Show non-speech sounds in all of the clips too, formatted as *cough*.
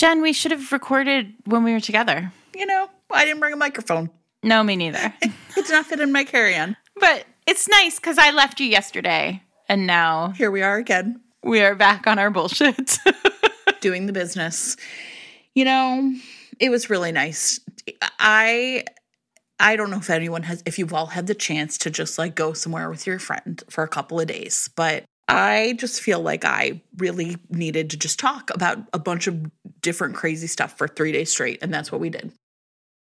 Jen, we should have recorded when we were together. You know, I didn't bring a microphone. No, me neither. *laughs* It did not fit in my carry-on. but it's nice because I left you yesterday and now Here we are again, we are back on our bullshit. *laughs* doing the business. You know, it was really nice. I I don't know if anyone has if you've all had the chance to just like go somewhere with your friend for a couple of days, but I just feel like I really needed to just talk about a bunch of different crazy stuff for 3 days straight and that's what we did.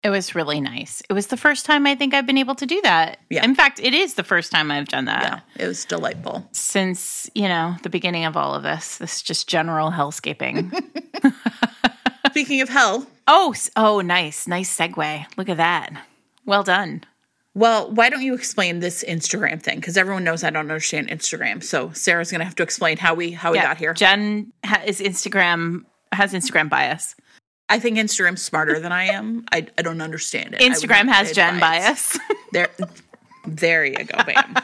it was really nice. It was the first time I think I've been able to do that. Yeah. In fact, it is the first time I've done that. Yeah, it was delightful. Since, you know, the beginning of all of this, this just general hellscaping. *laughs* *laughs* Speaking of hell, oh, oh, nice. Nice segue. Look at that. Well done. Well, why don't you explain this Instagram thing? Because everyone knows I don't understand Instagram. So Sarah's gonna have to explain how we how we got here. Jen ha- is Instagram has Instagram bias. I think Instagram's smarter than I am. I, I don't understand it. Instagram has Jen bias. bias. *laughs* There, there you go, bam.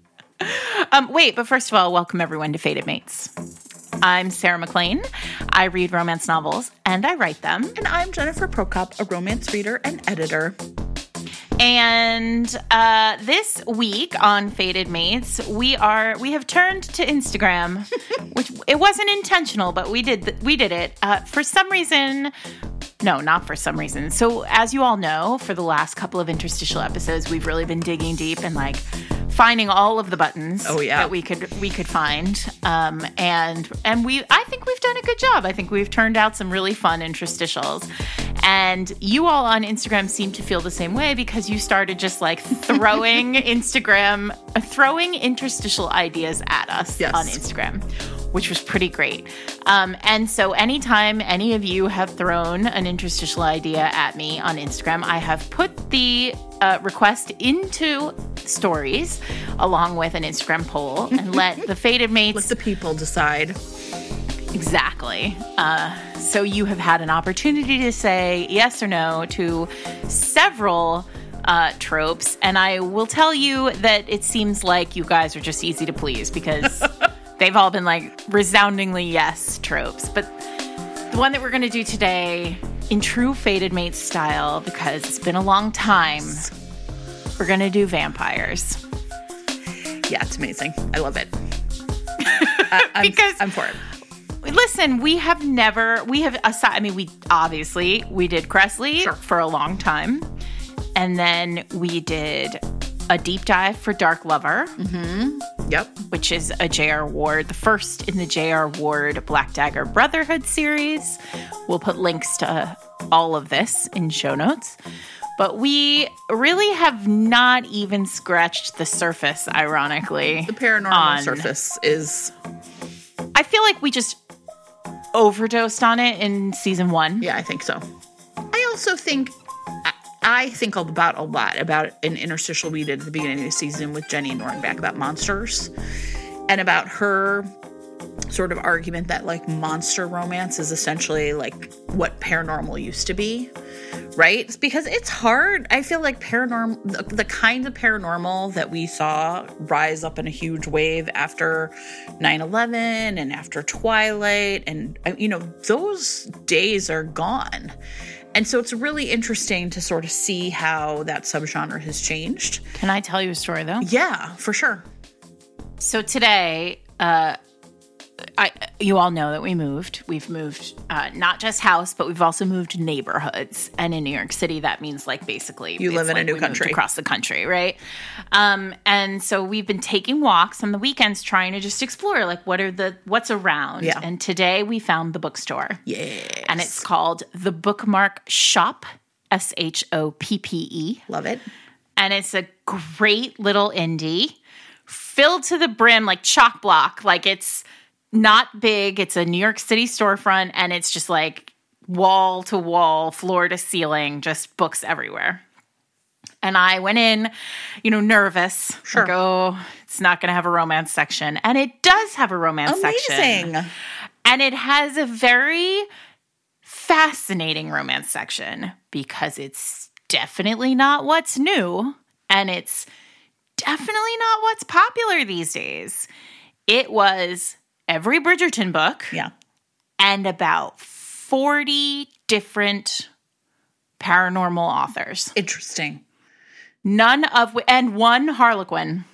*laughs* um, wait, but first of all, welcome everyone to Fated Mates. I'm Sarah MacLean. I read romance novels and I write them. and I'm Jennifer Prokop, a romance reader and editor. And uh, this week on Fated Mates, we are we have turned to Instagram, *laughs* which it wasn't intentional, but we did th- we did it uh, for some reason. No, not for some reason. So, as you all know, for the last couple of interstitial episodes, we've really been digging deep and like finding all of the buttons Oh, yeah. that we could we could find. Um, and and we I think we've done a good job. I think we've turned out some really fun interstitials. And you all on Instagram seem to feel the same way because you started just like *laughs* throwing Instagram, throwing interstitial ideas at us Yes. on Instagram, which was pretty great. Um, and so, anytime any of you have thrown an interstitial idea at me on Instagram, I have put the uh, request into stories along with an Instagram poll and let *laughs* the fated mates Let the people decide. Exactly. Uh, so you have had an opportunity to say yes or no to several uh, tropes, and I will tell you that it seems like you guys are just easy to please because *laughs* they've all been like resoundingly yes tropes. But the one that we're going to do today, in true Fated Mates style, because it's been a long time, we're going to do vampires. Yeah, it's amazing. I love it. *laughs* I'm, Because- I'm for it. Listen, we have never, we have, aside, I mean, we obviously, we did Kresley Sure. for a long time. And then we did a deep dive for Dark Lover, mm-hmm. Yep. which is a J.R. Ward, the first in the J.R. Ward Black Dagger Brotherhood series. We'll put links to all of this in show notes. But we really have not even scratched the surface, ironically. The paranormal on- surface is I feel like we just overdosed on it in season one. Yeah, I think so. I also think I- think about a lot about an interstitial we did at the beginning of the season with Jenny Nordbak about monsters and about her sort of argument that like monster romance is essentially like what paranormal used to be. Right? Because it's hard. I feel like paranormal, the, the kind of paranormal that we saw rise up in a huge wave after 9 11 and after Twilight, and, uh, you know, those days are gone. And so it's really interesting to sort of see how that subgenre has changed. Can I tell you a story though? Yeah, for sure. So today, uh, I you all know that we moved. We've moved uh, not just house, but we've also moved neighborhoods. And in New York City, that means like basically You live in a new country. across the country, right? Um, and so we've been taking walks on the weekends, trying to just explore like what are the what's around. Yeah. And today we found the bookstore. Yeah. and it's called the Bookmark Shoppe, S H O P P E. Love it. And it's a great little indie filled to the brim, like chalk block. Like it's not big, it's a New York City storefront, and it's just like wall to wall, floor to ceiling, just books everywhere. And I went in, you know, nervous. Sure. Like, oh, it's not going to have a romance section. And it does have a romance section Amazing. and it has a very fascinating romance section because it's definitely not what's new and it's definitely not what's popular these days. It was every Bridgerton book Yeah. and about 40 different paranormal authors. Interesting. None of and one Harlequin,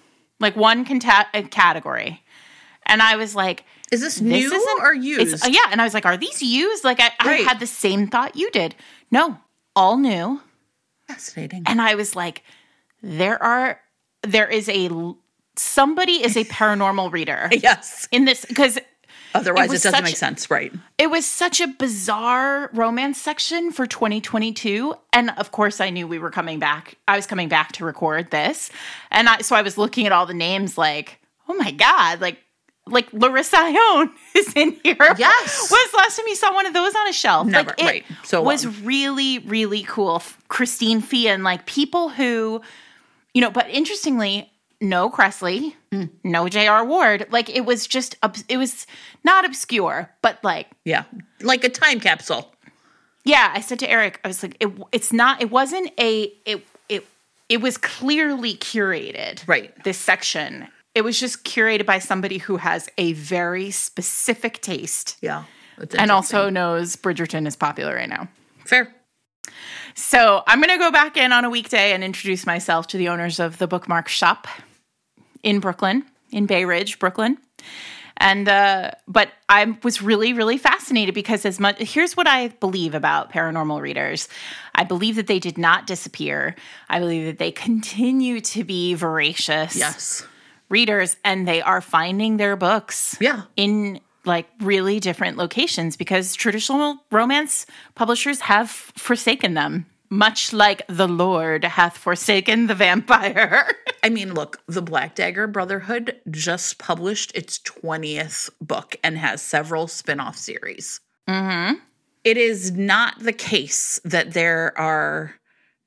like one uh, category. And I was like, Is this, this new or used? It's, uh, yeah, and I was like, are these used? Like I, I had the same thought you did. No, all new. Fascinating. And I was like, there are there is a somebody is a paranormal reader *laughs* yes. in this because Otherwise, It it, doesn't such- make sense, right? it was such a bizarre romance section for 2022 and of course i knew we were coming back i was coming back to record this and i so i was looking at all the names like oh my god like like larissa ione *laughs* is in here Yes. *laughs* when's the last time you saw one of those on a shelf Never, like it right. So um, was long. really really cool christine fee and like people who you know but interestingly no Kresley, Mm. no J.R. Ward. Like it was just, it was not obscure, but like Yeah. Like a time capsule. yeah, I said to Eric, I was like, it, it's not, it wasn't a, it, it, it was clearly curated. Right. This section. It was just curated by somebody who has a very specific taste Yeah. And also knows Bridgerton is popular right now. fair. So I'm going to go back in on a weekday and introduce myself to the owners of the Bookmark Shoppe in Brooklyn, in Bay Ridge, Brooklyn. And uh, but I was really, really fascinated because as much here's what I believe about paranormal readers. I believe that they did not disappear. I believe that they continue to be voracious Yes. readers and they are finding their books Yeah. in like really different locations because traditional romance publishers have forsaken them much like the lord hath forsaken the vampire *laughs* I mean, look, the Black Dagger Brotherhood just published its 20th book and has several spin off series. mm-hmm. It is not the case that there are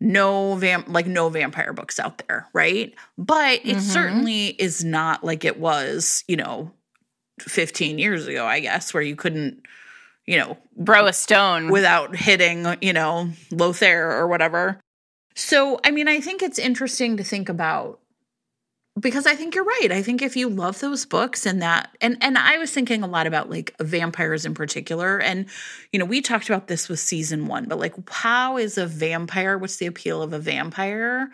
no vamp like no vampire books out there, right? But it Mhm. certainly is not like it was, you know, 15 years ago, I guess, where you couldn't, you know, bro a stone without hitting, you know, Lothaire or whatever. So, I mean, I think it's interesting to think about because I think you're right. I think if you love those books and that and and I was thinking a lot about like vampires in particular and you know, we talked about this with season 1, but like how is a vampire what's the appeal of a vampire?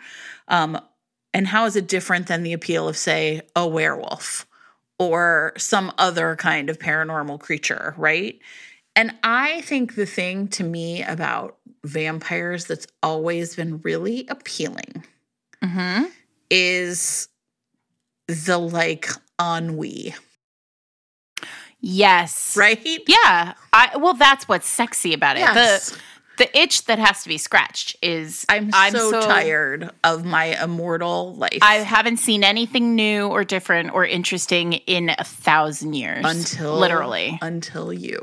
Um and how is it different than the appeal of say a werewolf or some other kind of paranormal creature, right? And I think the thing to me about vampires that's always been really appealing mm-hmm. is the like ennui, yes right? yeah i well that's what's sexy about it Yes. the the itch that has to be scratched is I'm, so, tired of my immortal life I haven't seen anything new or different or interesting in a thousand years. until literally until you.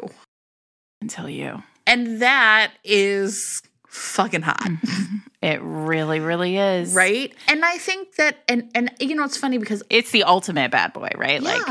Until you. And that is fucking hot. *laughs* It really, really is. Right? And I think that and and you know it's funny because It's the ultimate bad boy, right? Like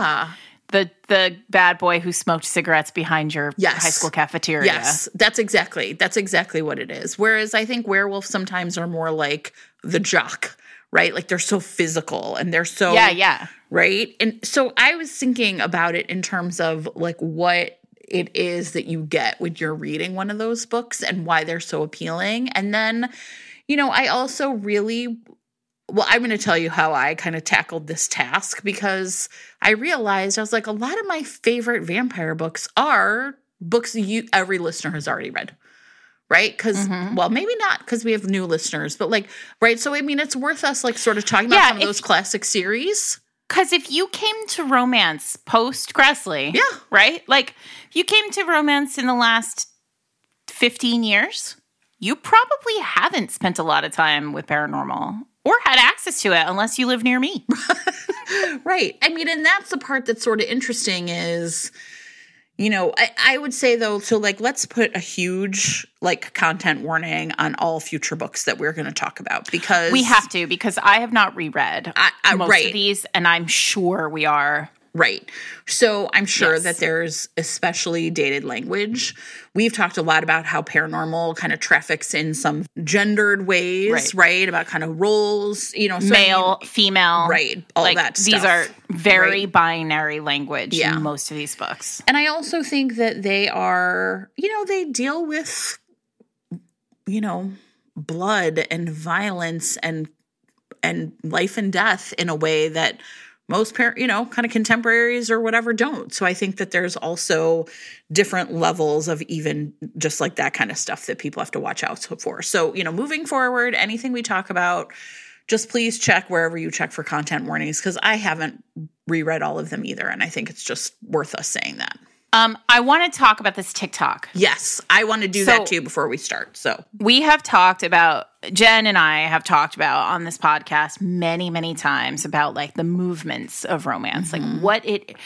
the the bad boy who smoked cigarettes behind your Yes. high school cafeteria. Yes, that's exactly that's exactly what it is. Whereas I think werewolves sometimes are more like the jock, right? Like they're so physical and they're so Yeah, yeah. right? And so I was thinking about it in terms of like what it is that you get when you're reading one of those books and why they're so appealing. And then, you know, I also really well, I'm going to tell you how I kind of tackled this task because I realized I was like a lot of my favorite vampire books are books you every listener has already read. Right? Because, Mhm. well, maybe not because we have new listeners, but like, right? So, I mean, it's worth us like sort of talking about Yeah, some of those classic series. Because if you came to romance post Kresley, Yeah. right? Like you came to romance in the last 15 years, you probably haven't spent a lot of time with paranormal or had access to it unless you live near me. *laughs* Right. I mean, and that's the part that's sort of interesting is, you know, I, I would say though, so like let's put a huge like content warning on all future books that we're going to talk about because we have to because I have not reread I- I- most right. of these, and I'm sure we are Right. So I'm sure Yes. that there's especially dated language. We've talked a lot about how paranormal kind of traffics in some gendered ways, Right. right? About kind of roles, you know, so I mean- Male, female, Right, all like that these are very right? binary language Yeah. in most of these books. And I also think that they are, you know, they deal with, you know, blood and violence and and life and death in a way that most parent, you know, kind of contemporaries or whatever don't. So I think that there's also different levels of even just like that kind of stuff that people have to watch out for. So, you know, moving forward, anything we talk about, just please check wherever you check for content warnings because I haven't reread all of them either. And I think it's just worth us saying that. Um, I want to talk about this TikTok. Yes, I want to do So- that too before we start. So, we have talked about Jen and I have talked about on this podcast many many times about like the movements of romance Mm-hmm. like what it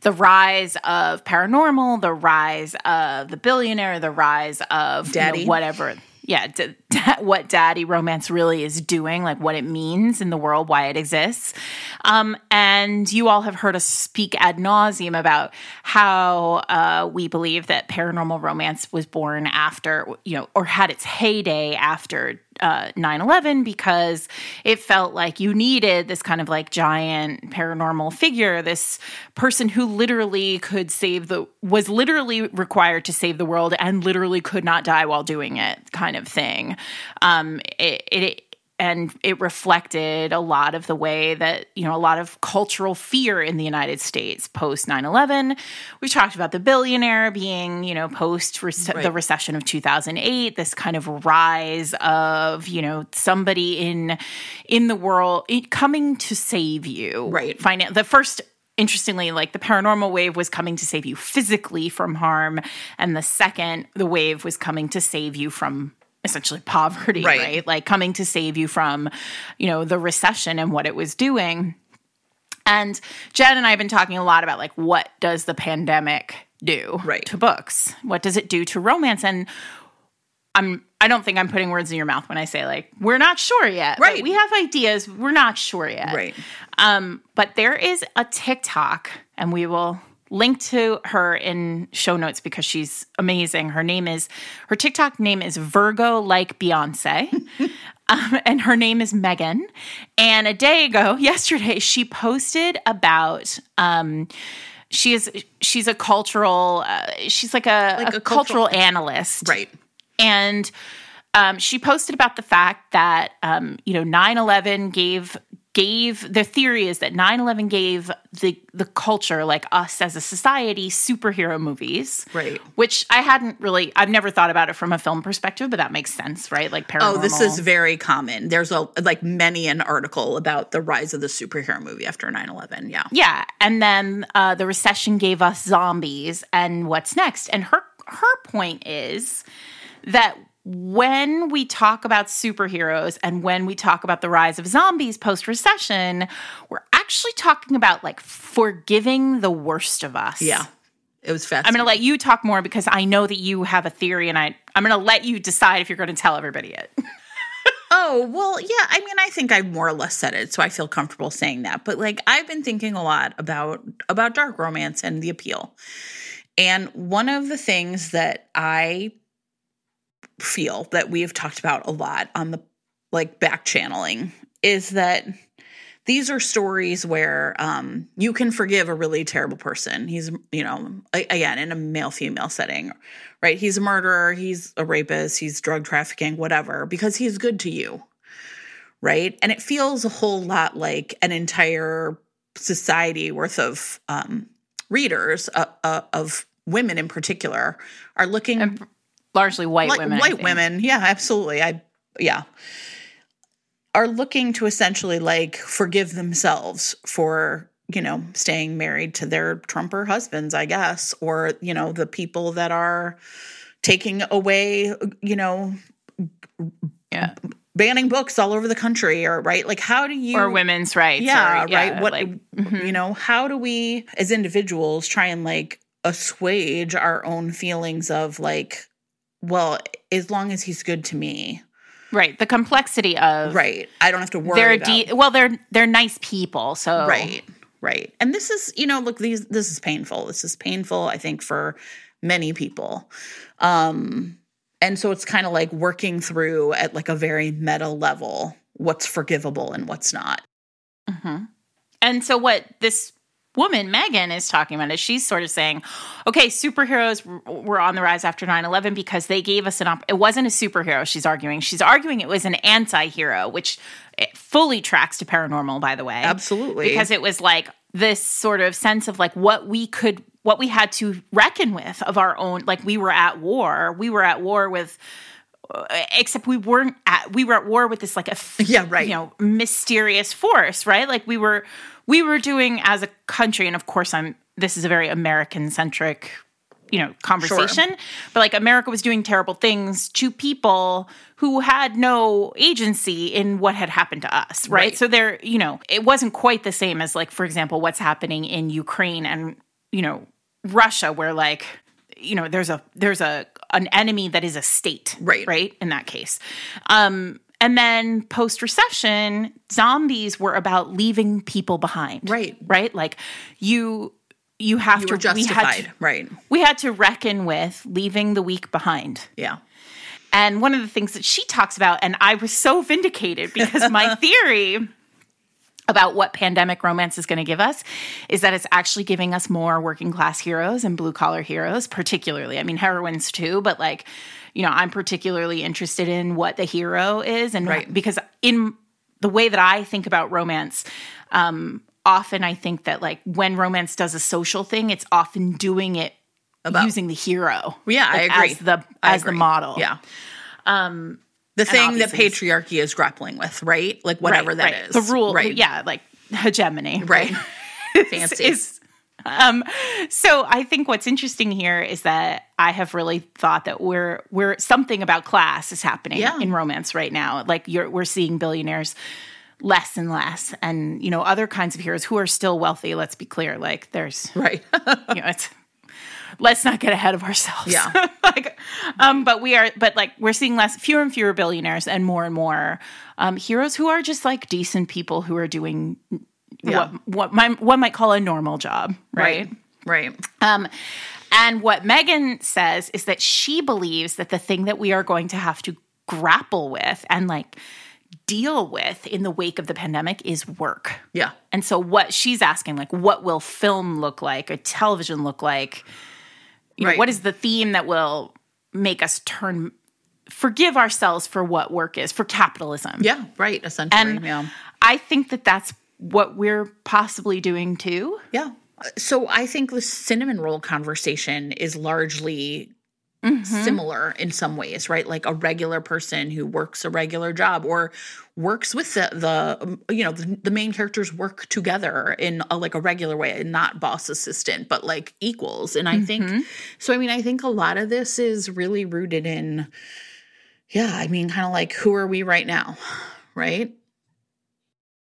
the rise of paranormal the rise of the billionaire the rise of you know, whatever yeah d- da- *laughs* what daddy romance really is doing like what it means in the world why it exists. Um, and you all have heard us speak ad nauseum about how uh, we believe that paranormal romance was born after, you know, or had its heyday after uh, 9-11 because it felt like you needed this kind of like giant paranormal figure this person who literally could save the was literally required to save the world and literally could not die while doing it kind of thing. Um it, it and it reflected a lot of the way that you know a lot of cultural fear in the united states post 9-11 we talked about the billionaire being you know post the Right. recession of 2008 this kind of rise of you know somebody in in the world it, coming to save you Right. Finan- the first interestingly like the paranormal wave was coming to save you physically from harm and the second the wave was coming to save you from essentially poverty Right. right, like coming to save you from you know the recession and what it was doing and jen and i have been talking a lot about like what does the pandemic do Right. to books what does it do to romance and i'm i don't think i'm putting words in your mouth when i say like we're not sure yet Right. we have ideas we're not sure yet right. um, but there is a TikTok, and we will link to her in show notes because she's amazing. Her name is her TikTok name is Virgo like Beyonce. *laughs* um, and her name is Megan. And a day ago, *laughs* yesterday, she posted about um, she is she's a cultural uh, she's like a, Like a, a cultural- cultural analyst Right. and um, she posted about the fact that um, you know 9-11 gave gave the theory is that 9-11 gave the the culture like us as a society superhero movies Right. which i hadn't really i've never thought about it from a film perspective but that makes sense right like paranormal Oh, this is very common. There's a like many an article about the rise of the superhero movie after 9/11. Yeah. Yeah, and then uh, the recession gave us zombies, and what's next? And her her point is that when we talk about superheroes and when we talk about the rise of zombies post recession, we're actually talking about like forgiving the worst of us. Yeah. It was fast. I'm going to let you talk more because I know that you have a theory, and I I'm going to let you decide if you're going to tell everybody it. *laughs* Oh, well, yeah. I mean, I think I more or less said it, so I feel comfortable saying that. But like I've been thinking a lot about about dark romance and the appeal. And one of the things that I feel that we have talked about a lot on the like back channeling is that these are stories where um, you can forgive a really terrible person. He's, you know, again, in a male female setting, right? He's a murderer, he's a rapist, he's drug trafficking, whatever, because he's good to you, right? And it feels a whole lot like an entire society worth of um, readers, uh, uh, of women in particular, are looking Largely white like women. White women yeah absolutely i yeah are looking to essentially like forgive themselves for you know staying married to their trumper husbands i guess or you know the people that are taking away you know Yeah. banning books all over the country or right like how do you Or women's rights. yeah, or, right what like, mhm. you know how do we as individuals try and like assuage our own feelings of like well as long as he's good to me right. The complexity of right i don't have to worry they're about de- well they're they're nice people so right right. And this is, you know, look, these this is painful. This is painful, I think, for many people. Um, and so it's kind of like working through at like a very meta level what's forgivable and what's not. Mm-hmm. And so, what this woman, Megan, is talking about is she's sort of saying, okay, superheroes were on the rise after 9 11 because they gave us an op- It wasn't a superhero, she's arguing. She's arguing it was an anti hero, which fully tracks to paranormal, by the way. Absolutely. Because it was like this sort of sense of like what we could, what we had to reckon with of our own, like we were at war. We were at war with uh, except we weren't at we were at war with this like a yeah right you know mysterious force right like we were we were doing as a country and of course i'm this is a very american centric you know conversation sure. but like america was doing terrible things to people who had no agency in what had happened to us right, right. so there you know it wasn't quite the same as like for example what's happening in ukraine and you know russia where like you know there's a there's a an enemy that is a state right right in that case um and then post recession zombies were about leaving people behind. Right. Right? Like you you have you to justified we had to, right. we had to reckon with leaving the weak behind. Yeah. And one of the things that she talks about and i was so vindicated because my *laughs* theory about what pandemic romance is going to give us is that it's actually giving us more working class heroes and blue collar heroes, particularly. I mean, heroines too, but like, you know, I'm particularly interested in what the hero is. And right. because in the way that I think about romance, um, often I think that like when romance does a social thing, it's often doing it about, using the hero. Yeah, like, I agree. As the, as the model. Yeah. Um, the thing that patriarchy is grappling with, right? Like whatever right, that right. is. The rule, right? Yeah, like hegemony, right? *laughs* Fancy. Is, um, so I think what's interesting here is that I have really thought that we're we're something about class is happening yeah. in romance right now. Like you're we're seeing billionaires less and less, and you know other kinds of heroes who are still wealthy. Let's be clear, like there's right. *laughs* you know it's let's not get ahead of ourselves. Yeah. *laughs* like, um, but we are, but like we're seeing less, fewer and fewer billionaires, and more and more um, heroes who are just like decent people who are doing yeah. what what my, one might call a normal job, right? Right. right. Um, and what Megan says is that she believes that the thing that we are going to have to grapple with and like deal with in the wake of the pandemic is work. Yeah. And so what she's asking like what will film look like, a television look like? You know, what is the theme that will make us turn forgive ourselves for what work is, for capitalism? Yeah. Right. Essentially. And yeah. I think that that's what we're possibly doing too. Yeah. So I think the cinnamon roll conversation is largely Mm-hmm. similar in some ways, right? Like a regular person who works a regular job or works with the, the you know the, the main characters work together in a, like a regular way and not boss assistant but like equals and i Mm-hmm. think so i mean i think a lot of this is really rooted in yeah i mean kind of like who are we right now right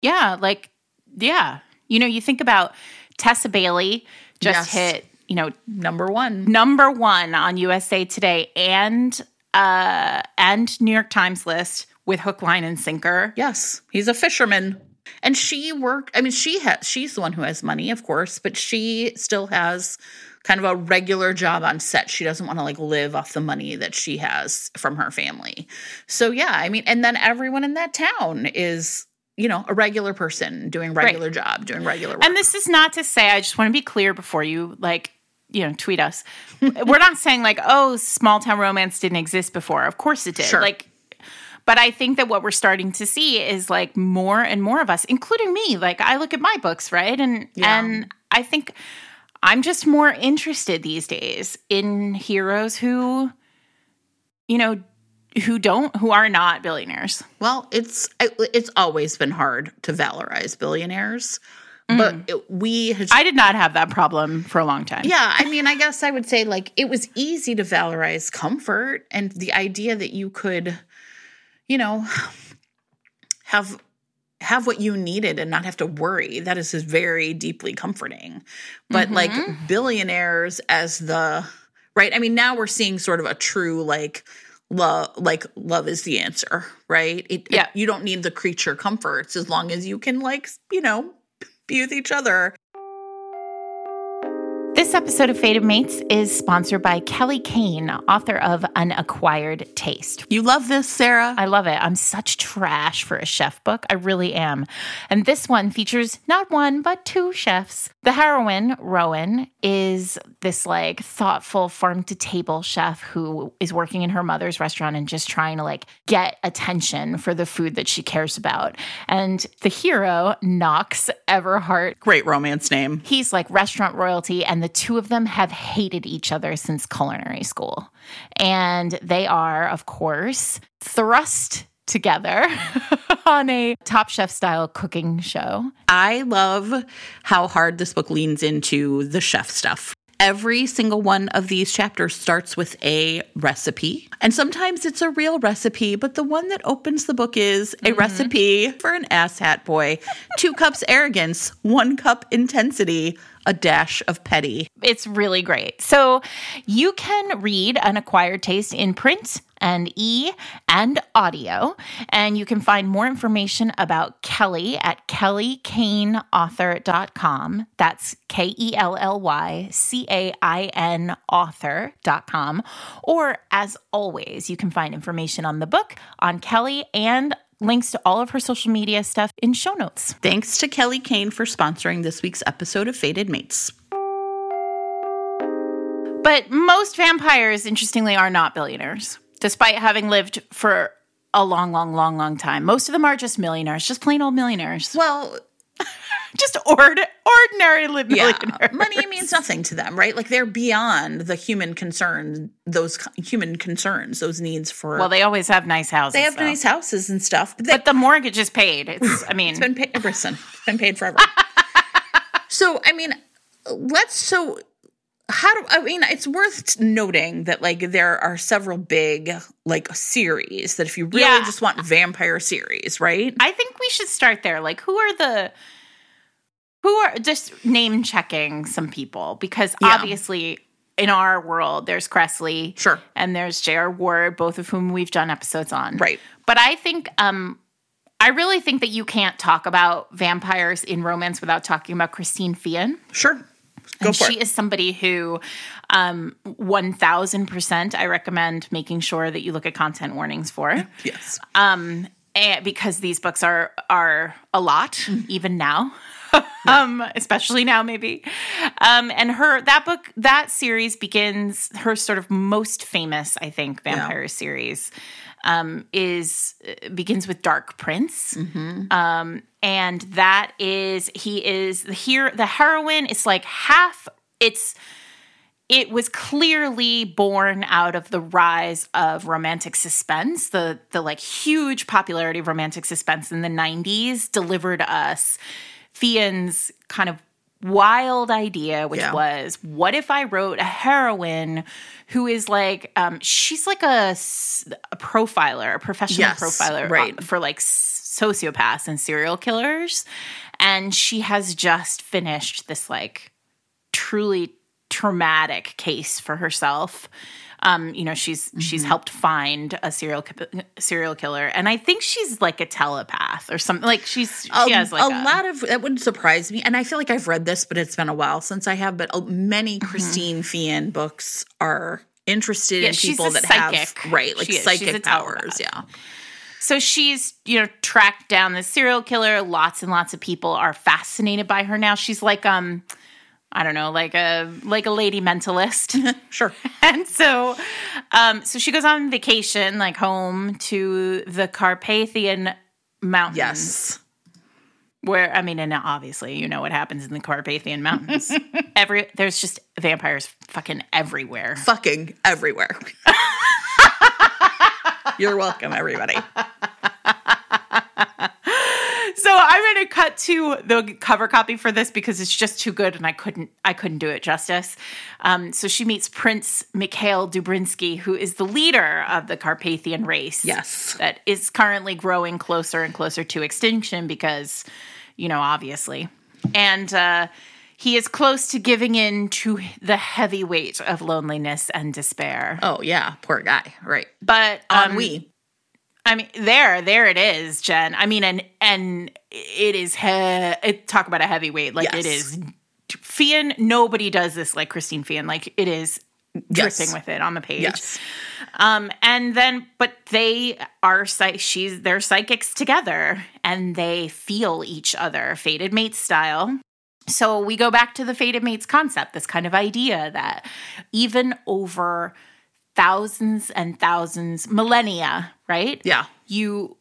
Yeah, like yeah. You know, you think about Tessa Bailey just Yes. hit, you know, number one number 1 on USA Today and uh and New York Times list with hook line and sinker. Yes, he's a fisherman. And she worked I mean she has she's the one who has money, of course, but she still has kind of a regular job on set. She doesn't want to like live off the money that she has from her family. So yeah, I mean and then everyone in that town is you know, a regular person doing regular job, doing regular work. And this is not to say I just want to be clear before you like you know, tweet us. *laughs* We're not saying like, oh, small town romance didn't exist before. Of course it did. Sure. Like but I think that what we're starting to see is like more and more of us, including me. Like I look at my books, right? And Yeah. and I think I'm just more interested these days in heroes who, you know, who don't, who are not billionaires. Well, it's it's always been hard to valorize billionaires, but mm. it, we had I did not have that problem for a long time. Yeah, I mean, I guess I would say like it was easy to valorize comfort and the idea that you could, you know, have have what you needed and not have to worry. That is just very deeply comforting. But mm-hmm. like billionaires as the right, I mean, now we're seeing sort of a true like love like love is the answer, right? It, Yeah. you don't need the creature comforts as long as you can like, you know, be with each other. This episode of Fated Mates is sponsored by Kelly Cain, author of An Acquired Taste. You love this, Sarah? I love it. I'm such trash for a chef book. I really am. And this one features not one, but two chefs. The heroine, Rowan, is this like thoughtful farm to table chef who is working in her mother's restaurant and just trying to like get attention for the food that she cares about. And the hero, Knox Everhart, Great romance name. he's like restaurant royalty, and the two of them have hated each other since culinary school. And they are, of course, thrust together *laughs* on a Top Chef style cooking show. I love how hard this book leans into the chef stuff. Every single one of these chapters starts with a recipe. And sometimes it's a real recipe, but the one that opens the book is a mm-hmm. recipe for an asshat boy. Two cups arrogance, one cup intensity, a dash of petty. It's really great. So you can read An Acquired Taste in print and e and audio. And you can find more information about Kelly at kellycainauthor.com. That's K E L L Y C A I N author.com. Or as always, you can find information on the book, on Kelly, and links to all of her social media stuff in show notes. Thanks to Kelly Cain for sponsoring this week's episode of Fated Mates. But most vampires, interestingly, are not billionaires, despite having lived for a long, long, long, long time. Most of them are just millionaires, just plain old millionaires. Well, *laughs* Just ord- ordinary li- yeah, money means nothing to them, right? Like they're beyond the human concern, those human concerns, those needs for. Well, they always have nice houses. they have though. nice houses and stuff, but, they, But the mortgage is paid. It's, I *laughs* mean, it's been paid. Listen, it's been paid forever. *laughs* so, I mean, let's. So, how do I mean? It's worth noting that like there are several big like series that if you really Yeah. just want vampire series, right? I think we should start there. Like, who are the who are just name checking some people because Yeah. obviously in our world there's Kresley, Sure. and there's J.R. Ward, both of whom we've done episodes on, Right. But I think um, I really think that you can't talk about vampires in romance without talking about Christine Feehan. Sure, go And for she it. is somebody who, um, 1000%, I recommend making sure that you look at content warnings for. yes, Um, and because these books are are a lot, Mm-hmm. even now. *laughs* um, especially now, maybe. Um, and her that book, that series begins her sort of most famous, I think, vampire series. Um, is uh, begins with Dark Prince, Mm-hmm. um, and that is he is here the heroine is like half. It's it was clearly born out of the rise of romantic suspense the the like huge popularity of romantic suspense in the 90s delivered us Feehan's kind of wild idea which Yeah. was what if i wrote a heroine who is like um she's like a profiler a professional Yes, profiler right. uh, for like sociopaths and serial killers and she has just finished this like truly traumatic case for herself. Um, you know, she's Mm-hmm. she's helped find a serial serial killer, and I think she's like a telepath or something. Like she's she has like a, a, lot of that wouldn't surprise me, and I feel like I've read this, but it's been a while since I have. But uh, many Christine Feehan books are interested Mm-hmm. Yeah, in people that psychic. have right, like psychic powers. Yeah, So she's, you know, tracked down the serial killer. Lots and lots of people are fascinated by her now. She's like, um, I don't know, like a like a lady mentalist. *laughs* sure. *laughs* and so um so she goes on vacation like home to the Carpathian Mountains. Yes, Where I mean, and obviously you know what happens in the Carpathian Mountains. *laughs* Every there's just vampires fucking everywhere. fucking everywhere. You're welcome, everybody. I'm going to cut to the cover copy for this because it's just too good, and I couldn't I couldn't do it justice. Um, so she meets Prince Mikhail Dubrinsky, who is the leader of the Carpathian race. Yes. that is currently growing closer and closer to extinction because, you know, obviously, and. uh he is close to giving in to the heavy weight of loneliness and despair. Oh yeah, poor guy. Right. But um, Ennui. I mean, there, there it is, Jen. I mean, and and it is he- it, talk about a heavyweight. Like it Yes. is Feehan, nobody does this like Christine Feehan. Like it is Yes. dripping with it on the page. Yes. Um, and then, but they are psych- she's they're psychics together, and they feel each other, fated mates style. So we go back to the fated mates concept, this kind of idea that even over thousands and thousands, millennia, right? Yeah. You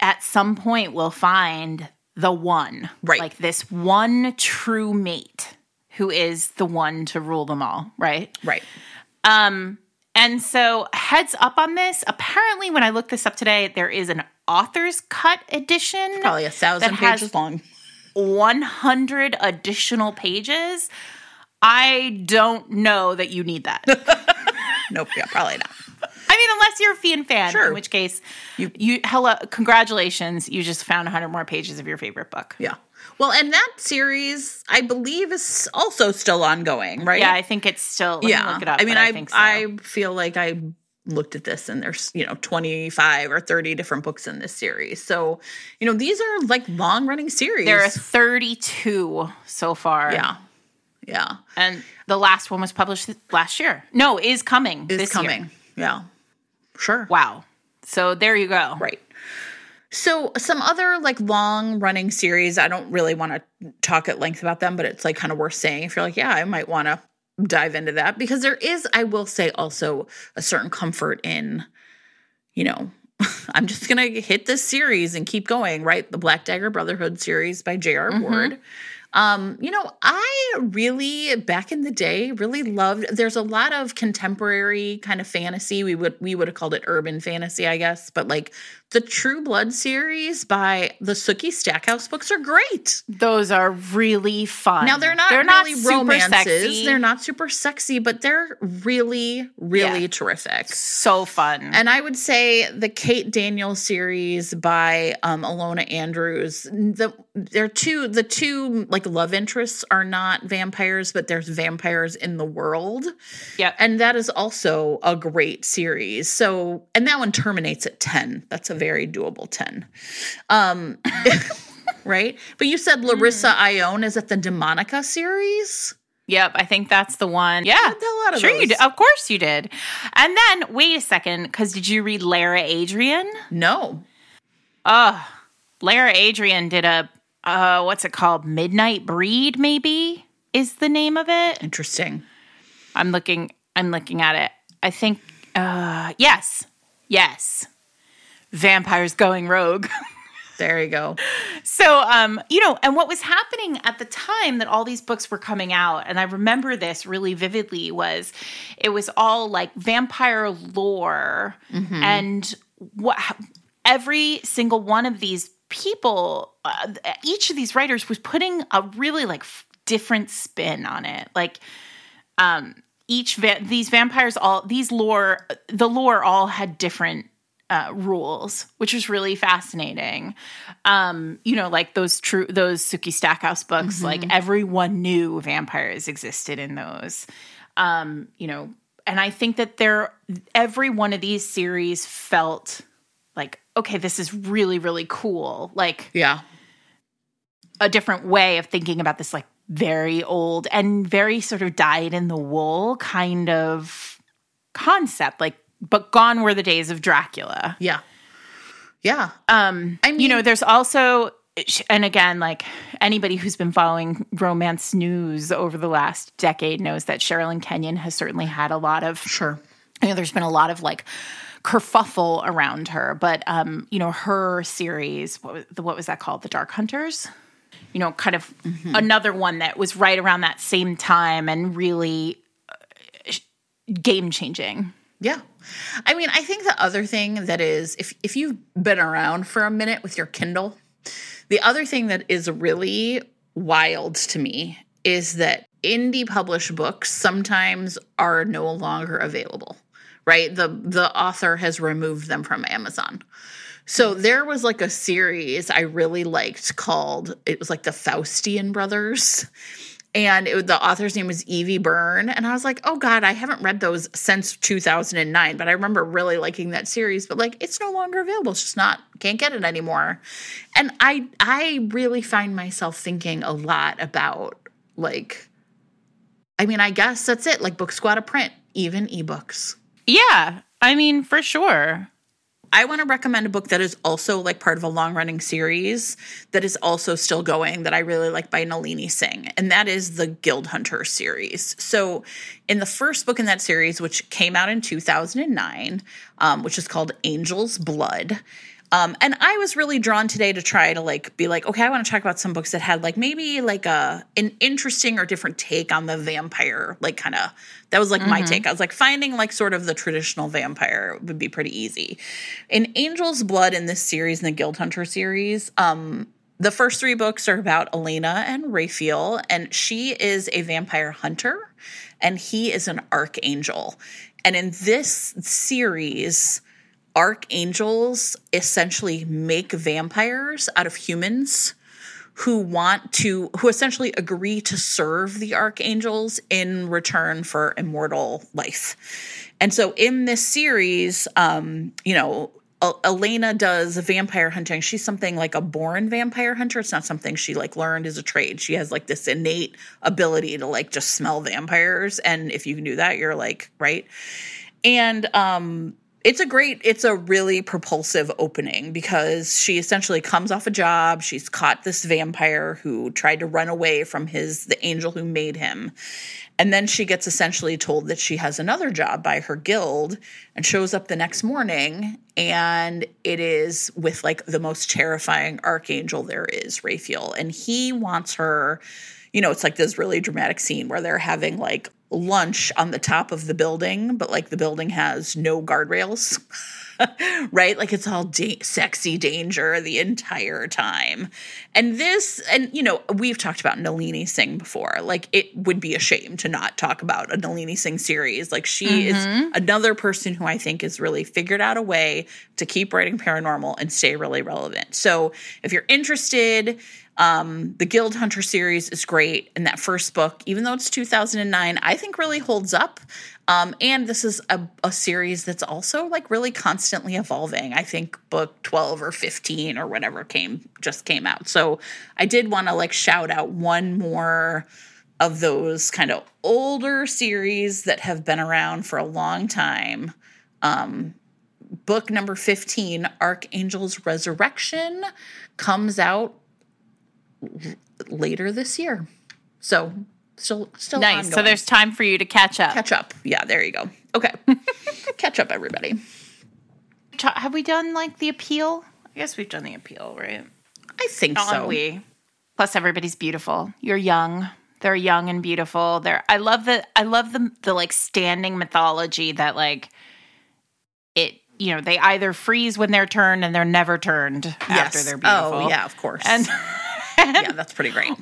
at some point will find the one, Right. Like this one true mate who is the one to rule them all, right? Right. Um, and so heads up on this. Apparently, when I looked this up today, there is an author's cut edition, Probably a thousand pages long. 100 additional pages. I don't know that you need that. *laughs* Nope. Yeah, probably not. I mean, unless you're a Feehan fan, Sure. in which case, you, you, hello, congratulations, you just found 100 more pages of your favorite book. Yeah. Well, and that series, I believe, is also still ongoing, right? Yeah, I think it's still. Me yeah. look it up. I mean, I I, so. I feel like I looked at this and there's you know 25 or 30 different books in this series. So you know these are like long running series. there are 32 so far. yeah, yeah, and the last one was published last year. No, is coming. is this year. Yeah, sure. Wow. So there you go. Right. So some other like long running series, I don't really want to talk at length about them, but it's like kind of worth saying if you're like, yeah, I might want to dive into that because there is, I will say also a certain comfort in, you know, *laughs* I'm just gonna hit this series and keep going, right? The Black Dagger Brotherhood series by J.R. Mm-hmm. Ward. Um, you know, I really back in the day really loved there's a lot of contemporary kind of fantasy. We would we would have called it urban fantasy, I guess, but like the True Blood series by the Sookie Stackhouse books are great. Those are really fun. Now they're not they're really super romances. sexy. They're not super sexy, but they're really, really Yeah. terrific. so fun. And I would say the Kate Daniel series by um, Ilona Andrews. The they're two the two like love interests are not vampires, but there's vampires in the world, Yeah. and that is also a great series. So, and that one terminates at ten. That's a very doable ten. Um, *laughs* right? But you said Larissa Ione is it the Demonica series? Yep, I think that's the one. Yeah, did a lot of sure you did. Of course you did. And then wait a second, because did you read Lara Adrian? No. Uh Lara Adrian did a uh what's it called? Midnight Breed, maybe is the name of it. Interesting. I'm looking I'm looking at it. I think uh yes. Yes. Vampires going rogue. *laughs* There you go. So, um, you know, and what was happening at the time that all these books were coming out, and I remember this really vividly, was it was all like vampire lore, and what every single one of these people, uh, each of these writers was putting a really like f- different spin on it, like. Um, each va- these vampires all these lore the lore all had different uh, rules, which was really fascinating. Um, you know, like those true those Sookie Stackhouse books, like everyone knew vampires existed in those. Um, you know, and I think that there every one of these series felt like, okay, this is really, really cool. Like Yeah. a different way of thinking about this like very old and very sort of dyed in the wool kind of concept like but gone were the days of dracula Yeah. Yeah. um I mean- you know there's also and again like anybody who's been following romance news over the last decade knows that sherilyn kenyon has certainly had a lot of Sure. you know, there's been a lot of like kerfuffle around her, but um, you know, her series, what was, what was that called? The Dark Hunters. You know, kind of another one that was right around that same time and really game changing. Yeah. I mean, I think the other thing that is if if you've been around for a minute with your Kindle, the other thing that is really wild to me is that indie published books sometimes are no longer available. Right? The the author has removed them from Amazon. So there was like a series I really liked called it was like the Faustian Brothers and it, the author's name was Evie Byrne. And I was like, oh God, I haven't read those since 2009, but I remember really liking that series. But like, it's no longer available. It's just not, can't get it anymore. And I, I really find myself thinking a lot about Like, I mean, I guess that's it. Like, books go out of print, even ebooks. Yeah, I mean, for sure. I want to recommend a book that is also like part of a long running series that is also still going that I really like by Nalini Singh, and that is the Guild Hunter series. So, in the first book in that series, which came out in 2009, um, which is called Angel's Blood, um, and I was really drawn today to try to like be like, okay, I want to talk about some books that had like maybe like a an interesting or different take on the vampire, like kind of that was like mm-hmm. my take. I was like finding like sort of the traditional vampire would be pretty easy. In Angel's Blood in this series, in the Guild Hunter series, um, the first three books are about Elena and Raphael, and she is a vampire hunter, and he is an archangel. And in this series, archangels essentially make vampires out of humans who want to who essentially agree to serve the archangels in return for immortal life and so in this series um you know Elena does vampire hunting. She's something like a born vampire hunter. It's not something she like learned as a trade. She has like this innate ability to like just smell vampires and if you can do that, you're like, right? And um it's a great it's a really propulsive opening because she essentially comes off a job. She's caught this vampire who tried to run away from his the angel who made him. And then she gets essentially told that she has another job by her guild and shows up the next morning. And it is with like the most terrifying archangel there is raphael. And he wants her you know it's like this really dramatic scene where they're having like lunch on the top of the building, but like the building has no guardrails. *laughs* right? Like it's all da- sexy danger the entire time. And this, and you know, we've talked about Nalini Singh before. Like it would be a shame to not talk about a Nalini Singh series. Like she mm-hmm. is another person who I think has really figured out a way to keep writing paranormal and stay really relevant. So if you're interested, um, the Guild Hunter series is great. And that first book, even though it's 2009, I think really holds up. Um, and this is a, a, series that's also like really constantly evolving. I think book 12 or 15 or whatever came just came out. So I did want to like shout out one more of those kind of older series that have been around for a long time. Um, book number 15, Archangel's Resurrection, comes out later this year. So still still nice. Ongoing. So there's time for you to catch up. Catch up. Yeah, there you go. Okay, *laughs* catch up, everybody. Have we done like the appeal? I guess we've done the appeal, right? I think Not so. We. Plus, everybody's beautiful. You're young. They're young and beautiful. They're. I love the. I love the the like standing mythology that like it you know they either freeze when they're turned and they're never turned yes. after they're beautiful. Oh yeah, of course. And *laughs* *laughs* yeah, that's pretty great.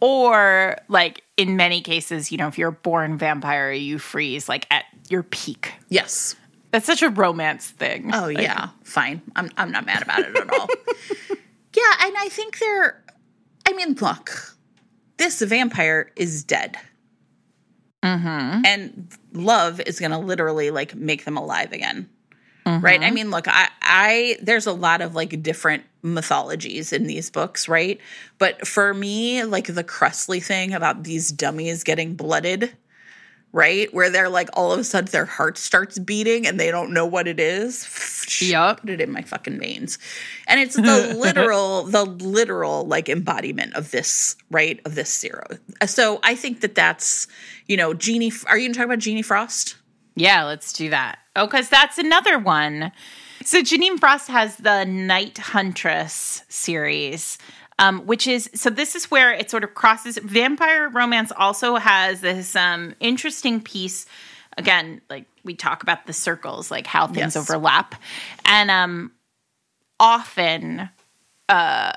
Or like in many cases, you know, if you're a born vampire, you freeze like at your peak. Yes. That's such a romance thing. Oh like, yeah, fine. I'm I'm not mad about it at all. *laughs* yeah, and I think they're I mean, look, this vampire is dead. Mm-hmm. And love is going to literally like make them alive again. Mm-hmm. Right? I mean, look, I I there's a lot of like different mythologies in these books, right? But for me, like the Kresley thing about these dummies getting blooded, right? Where they're like all of a sudden their heart starts beating and they don't know what it is. Yep. Put it in my fucking veins. And it's the *laughs* literal, the literal like embodiment of this, right? Of this zero. Uh, so I think that that's, you know, Jeanie, are you going to talk about Jeaniene Frost? Yeah, let's do that. Oh, because that's another one so Jeaniene Frost has the Night Huntress series. Um, which is so this is where it sort of crosses vampire romance also has this um, interesting piece again like we talk about the circles like how things yes. overlap and um, often uh,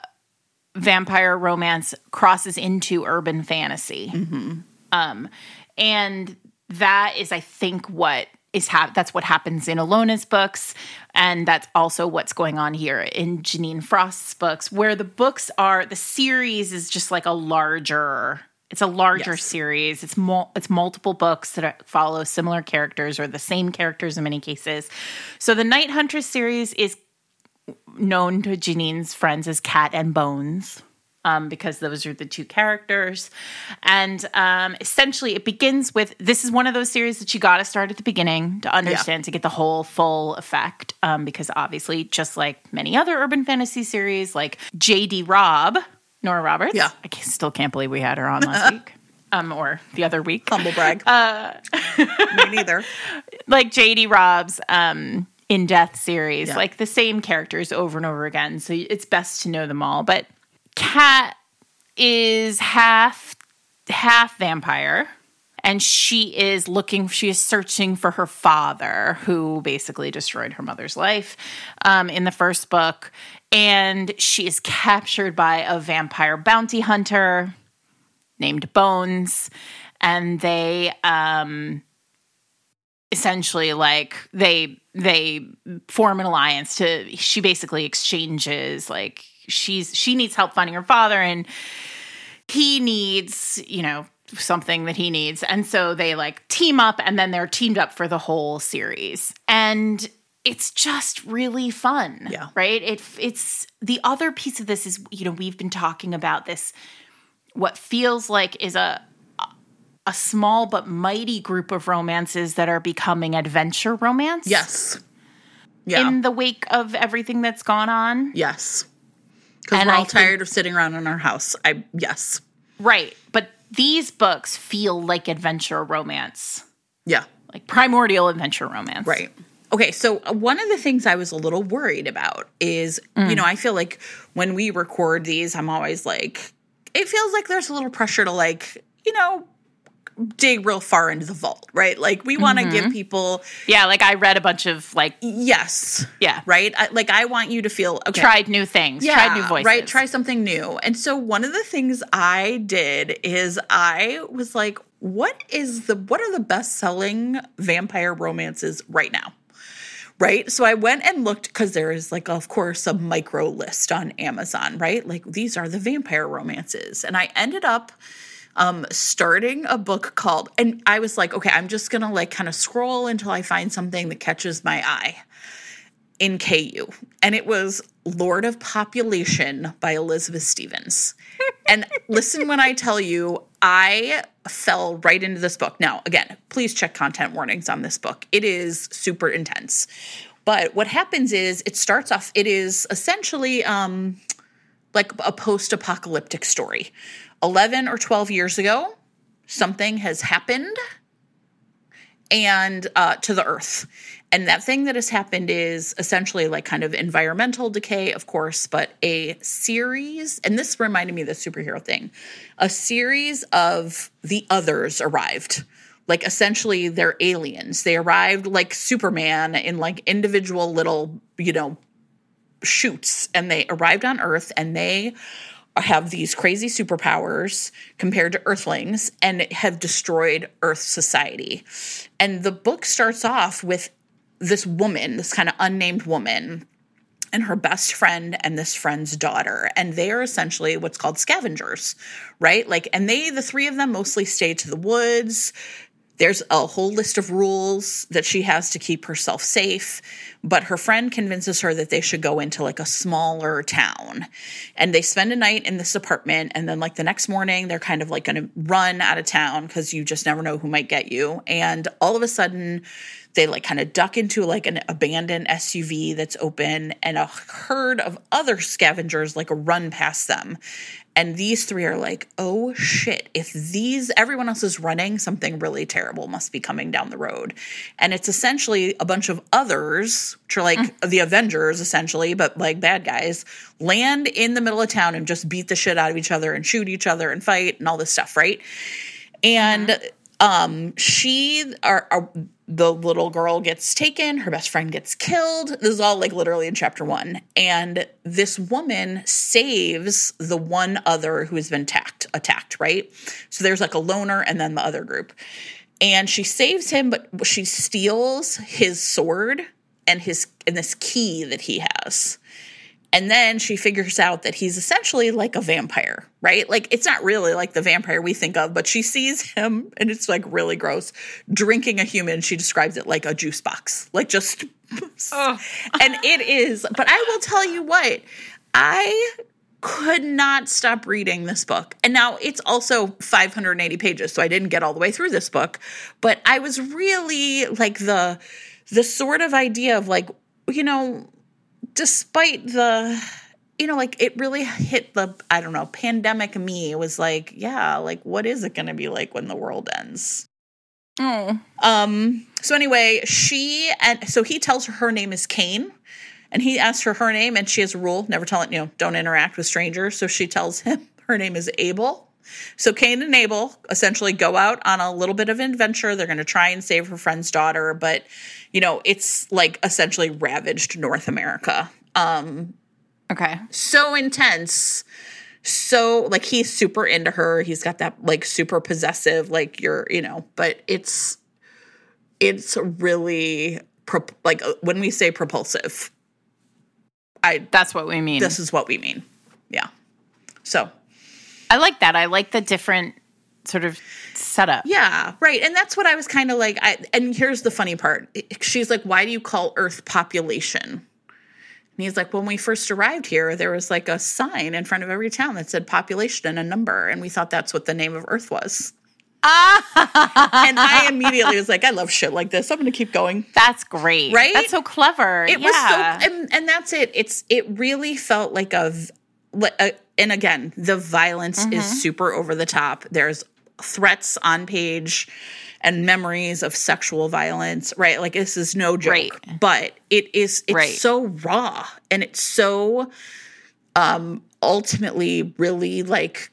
vampire romance crosses into urban fantasy mm-hmm. um, and that is i think what is ha- that's what happens in Ilona's books, and that's also what's going on here in Jeaniene Frost's books, where the books are the series is just like a larger. It's a larger yes. series. It's mul- it's multiple books that follow similar characters or the same characters in many cases. So the Night Huntress series is known to Jeaniene's friends as Cat and Bones. Um, because those are the two characters. And um, essentially, it begins with this is one of those series that you got to start at the beginning to understand to get the whole full effect. Um, because obviously, just like many other urban fantasy series, like J.D. Robb, Nora Roberts. Yeah. I can- still can't believe we had her on last *laughs* week. Um, or the other week. Humble brag. Uh, *laughs* Me neither. *laughs* like JD Robb's um in death series, Yeah. like the same characters over and over again. So it's best to know them all. But Cat is half half vampire. And she is looking, she is searching for her father, who basically destroyed her mother's life um, in the first book. And she is captured by a vampire bounty hunter named Bones. And they um, essentially like they they form an alliance to she basically exchanges like she's she needs help finding her father and he needs you know something that he needs and so they like team up and then they're teamed up for the whole series and it's just really fun Yeah. right it it's the other piece of this is you know we've been talking about this what feels like is a a small but mighty group of romances that are becoming adventure romance Yes. Yeah. in the wake of everything that's gone on. yes. Because we're I all think- tired of sitting around in our house. I yes. Right. But these books feel like adventure romance, Yeah. like primordial adventure romance. Right. Okay, so uh, one of the things I was a little worried about is, Mm. you know, I feel like when we record these, I'm always like, it feels like there's a little pressure to like, you know, dig real far into the vault, right? Like we want to Mm-hmm. give people, Yeah. Like I read a bunch of like, yes, yeah, right? I, like I want you to feel okay. tried new things, tried new voices. Right, try something new. And so one of the things I did is I was like, what is the what are the best selling vampire romances right now? Right. So I went and looked because there is like, of course, a micro list on Amazon, right? Like these are the vampire romances. And I ended up um starting a book called and I was like, okay, I'm just gonna like kind of scroll until I find something that catches my eye in KU. And it was Lord of Population by Elizabeth Stephens. *laughs* and listen when I tell you, I fell right into this book. Now, again, please check content warnings on this book. It is super intense. But what happens is it starts off, it is essentially um, like a post apocalyptic story. 11 or 12 years ago, something has happened and uh, to the earth. And that thing that has happened is essentially like kind of environmental decay, of course, but a series, and this reminded me of the superhero thing a series of the others arrived. Like essentially, they're aliens. They arrived like Superman in like individual little, you know, shoots, and they arrived on Earth and they have these crazy superpowers compared to earthlings and have destroyed earth society. And the book starts off with this woman this kind of unnamed woman and her best friend and this friend's daughter. And they are essentially what's called scavengers right? Like and they the three of them mostly stay to the woods there's a whole list of rules that she has to keep herself safe but her friend convinces her that they should go into like a smaller town. And they spend a night in this apartment and then like the next morning they're kind of like going to run out of town because you just never know who might get you. And all of a sudden they like kind of duck into like an abandoned SUV that's open and a herd of other scavengers like run past them and these three are like, oh shit, if these, everyone else is running, something really terrible must be coming down the road. And it's essentially a bunch of others, which are like the Avengers essentially, but like bad guys, land in the middle of town and just beat the shit out of each other and shoot each other and fight and all this stuff, right? And um she are, are the little girl gets taken her best friend gets killed. This is all like literally in chapter one. And this woman saves the one other who has been attacked attacked right? So there's like a loner and then the other group. And she saves him but she steals his sword and his and this key that he has and then she figures out that he's essentially like a vampire, right? Like it's not really like the vampire we think of, but she sees him and it's like really gross drinking a human. She describes it like a juice box, like just. *laughs* and it is, but I will tell you what, I could not stop reading this book. And now it's also 580 pages, so I didn't get all the way through this book, but I was really like the the sort of idea of like, you know, despite the you know, like it really hit the I don't know, pandemic me was like, yeah, like what is it going to be like when the world ends? Oh. Um so anyway, she and so he tells her her name is Kane and he asks her her name, and she has a rule: never tell it. You know, don't interact with strangers. So she tells him *laughs* her name is Abel. So Cain and Abel essentially go out on a little bit of an adventure. They're going to try and save her friend's daughter, but you know, it's like essentially ravaged North America. Um, Okay. so intense. So like he's super into her. He's got that like super possessive, like you're, you know, but it's it's really like uh, when we say propulsive, I That's what we mean. this is what we mean. Yeah. So I like that. I like the different sort of setup. yeah, right. And that's what I was kind of like. I and here's the funny part. She's like, "Why do you call Earth population?" And he's like, "When we first arrived here, there was like a sign in front of every town that said population and a number, and we thought that's what the name of Earth was." Ah, *laughs* And I immediately was like, "I love shit like this. I'm going to keep going." that's great. Right? That's so clever. It yeah. was so, and, and that's it. It's it really felt like a, a and again, the violence Mm-hmm. is super over the top. There's threats on page and memories of sexual violence, right? Like this is no joke, Right. but it is it's Right. so raw and it's so um ultimately really like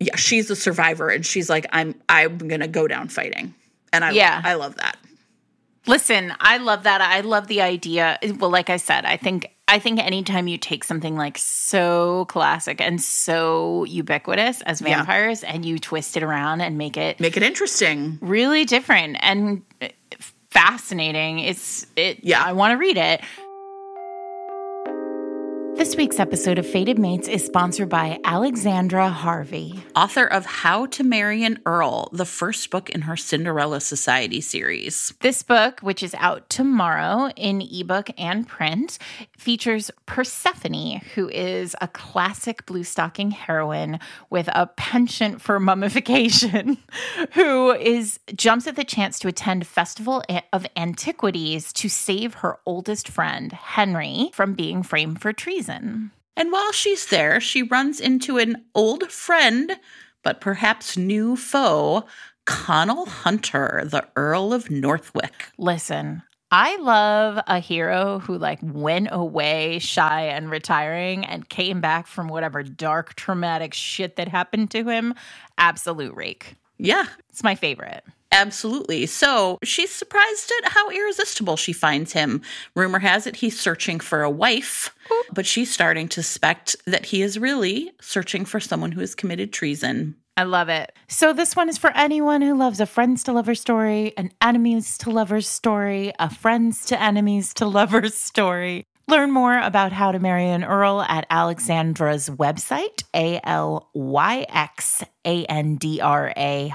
yeah, she's a survivor and she's like I'm I'm going to go down fighting. And I Yeah. I love that. Listen, I love that. I love the idea. Well, like I said, I think I think anytime you take something like so classic and so ubiquitous as Yeah. vampires and you twist it around and make it Make it interesting. really different and uh, fascinating, it's it Yeah. I want to read it. This week's episode of Fated Mates is sponsored by Alyxandra Harvey. author of How to Marry an Earl, the first book in her Cinderella Society series. This book, which is out tomorrow in ebook and print, features Persephone, who is a classic blue stocking heroine with a penchant for mummification, *laughs* who is jumps at the chance to attend festival of antiquities to save her oldest friend, Henry, from being framed for treason. And while she's there, she runs into an old friend, but perhaps new foe, Connell Hunter, the Earl of Northwick. Listen, I love a hero who like went away shy and retiring and came back from whatever dark traumatic shit that happened to him. Absolute rake. Yeah, It's my favorite. Absolutely. So she's surprised at how irresistible she finds him. Rumor has it he's searching for a wife, but she's starting to suspect that he is really searching for someone who has committed treason. I love it. So this one is for anyone who loves a friends to lovers story, an enemies to lovers story, a friends to enemies to lovers story. Learn more about how to marry an earl at Alyxandra's website, A L Y X A N D R A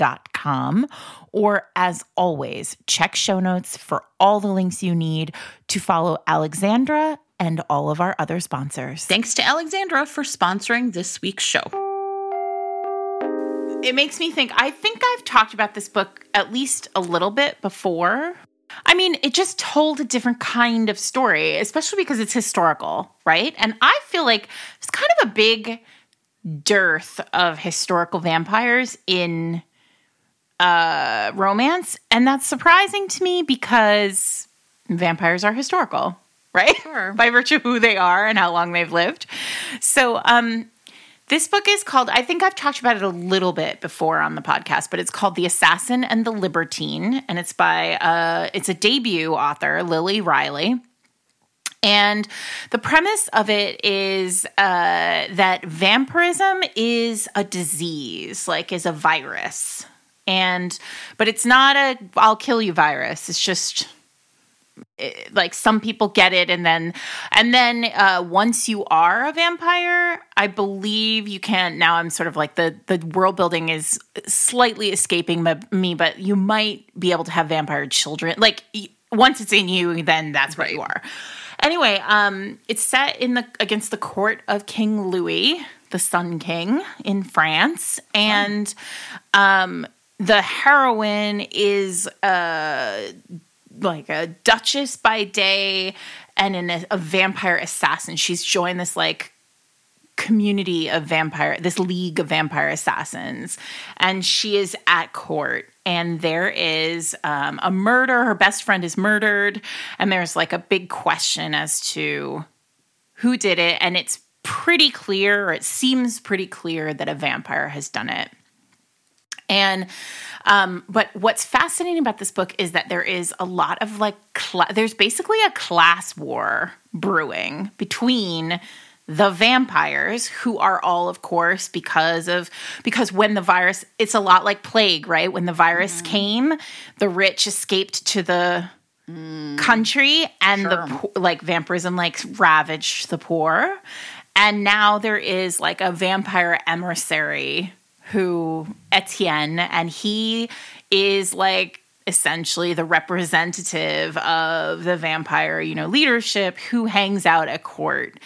Harvey.com. Or as always, check show notes for all the links you need to follow Alyxandra and all of our other sponsors. Thanks to Alyxandra for sponsoring this week's show. it makes me think I think I've talked about this book at least a little bit before. I mean, it just told a different kind of story, especially because it's historical, right? And I feel like it's kind of a big dearth of historical vampires in uh romance, and that's surprising to me because vampires are historical, right? Sure. *laughs* By virtue of who they are and how long they've lived. So, um this book is called, I think I've talked about it a little bit before on the podcast, but it's called The Assassin and the Libertine. And it's by, uh, it's a debut author, Lily Riley. And the premise of it is uh, that vampirism is a disease, like is a virus. And, but it's not a I'll kill you virus. It's just it- like some people get it and then and then uh once you are a vampire i believe you can now i'm sort of like the the world building is slightly escaping my, me but you might be able to have vampire children. Like y- once it's in you then that's what you are. Anyway, um, it's set in the against the court of King Louis, the Sun King in France, and um, the heroine is uh, like a duchess by day and an, a vampire assassin. She's joined this like community of vampire, this league of vampire assassins, and she is at court. And there is um, a murder. Her best friend is murdered, and there's like a big question as to who did it. And it's pretty clear, or it seems pretty clear, that a vampire has done it. And um, but what's fascinating about this book is that there is a lot of like cl- there's basically a class war brewing between the vampires who are all of course because of because when the virus it's a lot like plague right when the virus mm-hmm. came the rich escaped to the mm. country and sure. the like vampirism like ravaged the poor and now there is like a vampire emissary who Etienne and he is like essentially the representative of the vampire, you know, leadership who hangs out at court.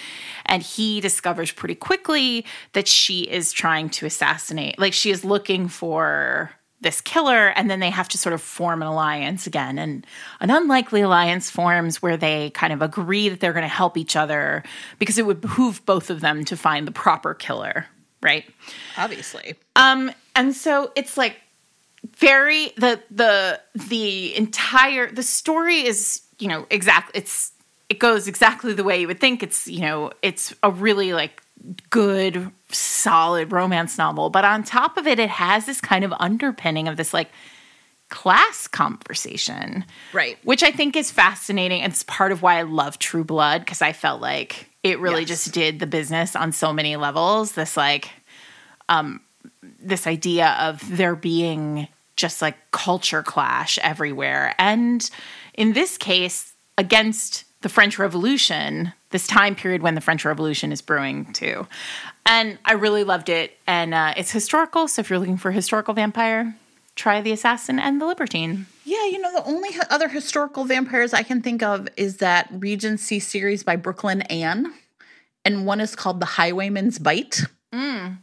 And he discovers pretty quickly that she is trying to assassinate, like she is looking for this killer and then they have to sort of form an alliance again and an unlikely alliance forms where they kind of agree that they're going to help each other because it would behoove both of them to find the proper killer right? Obviously. Um and so it's like very the the the entire the story is you know exactly it's it goes exactly the way you would think. It's you know it's a really like good solid romance novel. But on top of it it has this kind of underpinning of this like class conversation right which i think is fascinating and it's part of why i love true blood because i felt like it really yes. just did the business on so many levels this like um this idea of there being just like culture clash everywhere. And in this case, against the French Revolution, this time period when the French Revolution is brewing too. And I really loved it. And uh, it's historical. So if you're looking for a historical vampire, try The Assassin and The Libertine. Yeah, you know, the only other historical vampires I can think of is that Regency series by Brooklyn Ann, And one is called The Highwayman's Bite. Mm.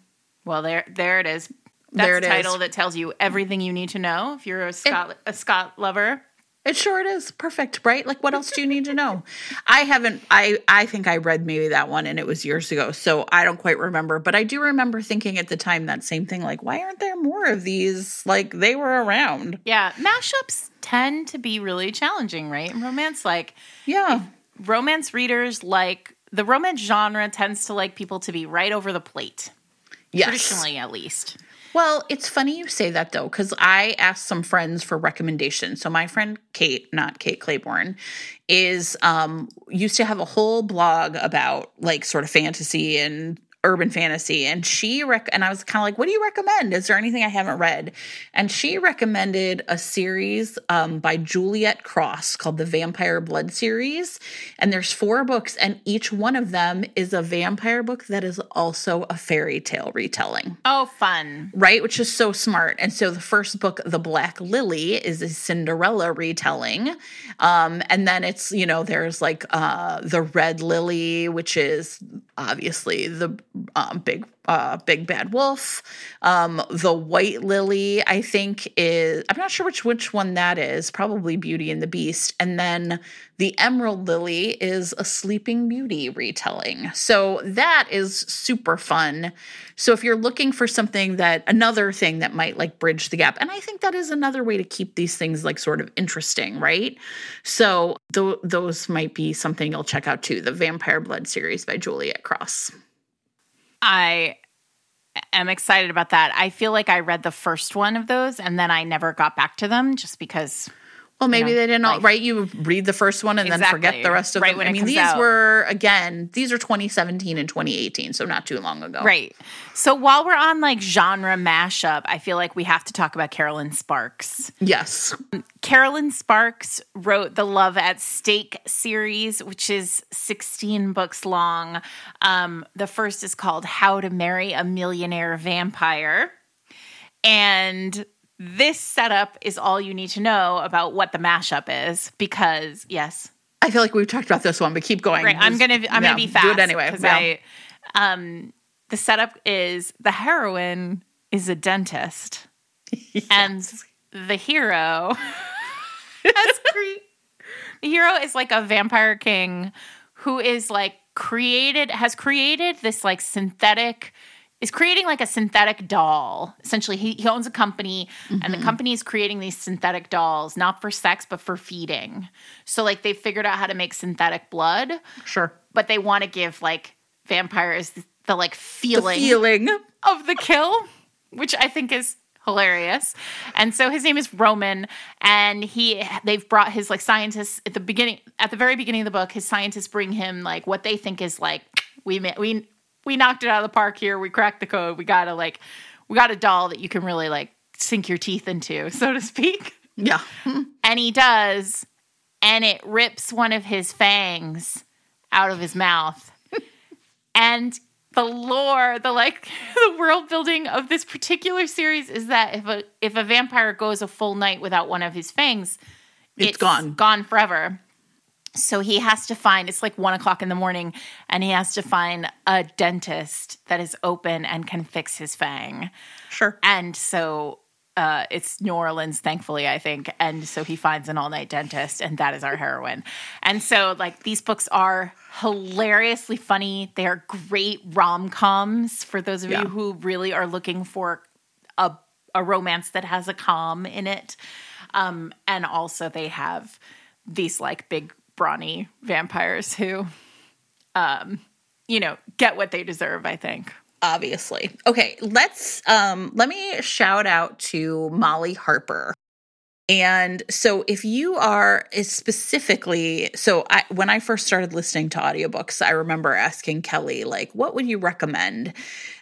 Well, there, there it is. That's there it a title is. that tells you everything you need to know if you're a Scott it, a Scott lover. It sure it is. Perfect, right? Like what else do you need to know? I haven't I I think I read maybe that one and it was years ago. So I don't quite remember, but I do remember thinking at the time that same thing like why aren't there more of these? Like they were around. Yeah, mashups tend to be really challenging, right? romance like Yeah. Romance readers like the romance genre tends to like people to be right over the plate. Yes. Traditionally at least. Well, it's funny you say that though, because I asked some friends for recommendations. So my friend Kate, not Kate Clayborn, is um used to have a whole blog about like sort of fantasy and urban fantasy and she rec- and I was kind of like what do you recommend? Is there anything I haven't read? And she recommended a series um, by Juliette Cross called the Vampire Blood series and there's four books and each one of them is a vampire book that is also a fairy tale retelling. Oh fun. Right? Which is so smart. And so the first book The Black Lily is a Cinderella retelling um, and then it's you know there's like uh, the Red Lily which is obviously the um, big uh, big bad wolf. Um, the white lily, I think, is I'm not sure which which one that is. Probably Beauty and the Beast, and then the emerald lily is a Sleeping Beauty retelling. So that is super fun. So if you're looking for something that another thing that might like bridge the gap, and I think that is another way to keep these things like sort of interesting, right? So th- those might be something you'll check out too. The Vampire Blood series by Juliette Cross. I am excited about that. I feel like I read the first one of those and then I never got back to them just because well, maybe you know, they didn't life. right. You read the first one and exactly. then forget the rest of right them. I mean, these out. were again, these are 2017 and 2018, so not too long ago. Right. So while we're on like genre mashup, I feel like we have to talk about Kerrelyn Sparks. Yes. Kerrelyn Sparks wrote the Love at Stake series, which is 16 books long. Um, the first is called How to Marry a Millionaire Vampire. And this setup is all you need to know about what the mashup is because, yes. I feel like we've talked about this one, but keep going. Right, I'm gonna I'm Yeah, gonna be fast. Do it anyway. because Yeah. I, um, the setup is the heroine is a dentist, *laughs* and the hero, *laughs* that's great. The hero is like a vampire king who is like created has created this like synthetic is creating like a synthetic doll. Essentially, he, he owns a company, and the mm-hmm. company is creating these synthetic dolls, not for sex, but for feeding. So, like, they figured out how to make synthetic blood, sure. but they want to give like vampires the, the like The feeling, feeling. of the kill, which I think is hilarious. And so his name is Roman, and he they've brought his like scientists at the beginning, at the very beginning of the book, his scientists bring him like what they think is like we we we knocked it out of the park here. We cracked the code. We got a like we got a doll that you can really like sink your teeth into, *laughs* so to speak. Yeah. And he does, and it rips one of his fangs out of his mouth. and the lore, the like *laughs* the world building of this particular series is that if a if a vampire goes a full night without one of his fangs, It's gone. Gone forever. So he has to find it's like one o'clock in the morning, and he has to find a dentist that is open and can fix his fang. Sure. And so uh, it's New Orleans, thankfully, I think. And so he finds an all night dentist, and that is our heroine. And so, like, these books are hilariously funny. They are great rom coms for those of Yeah. you who really are looking for a, a romance that has a calm in it. Um, and also, they have these like big brawny vampires who, um, you know, get what they deserve, I think. obviously. Okay, let's um let me shout out to Molly Harper. And so if you are eh, specifically so I when I first started listening to audiobooks, I remember asking Kelly like what would you recommend?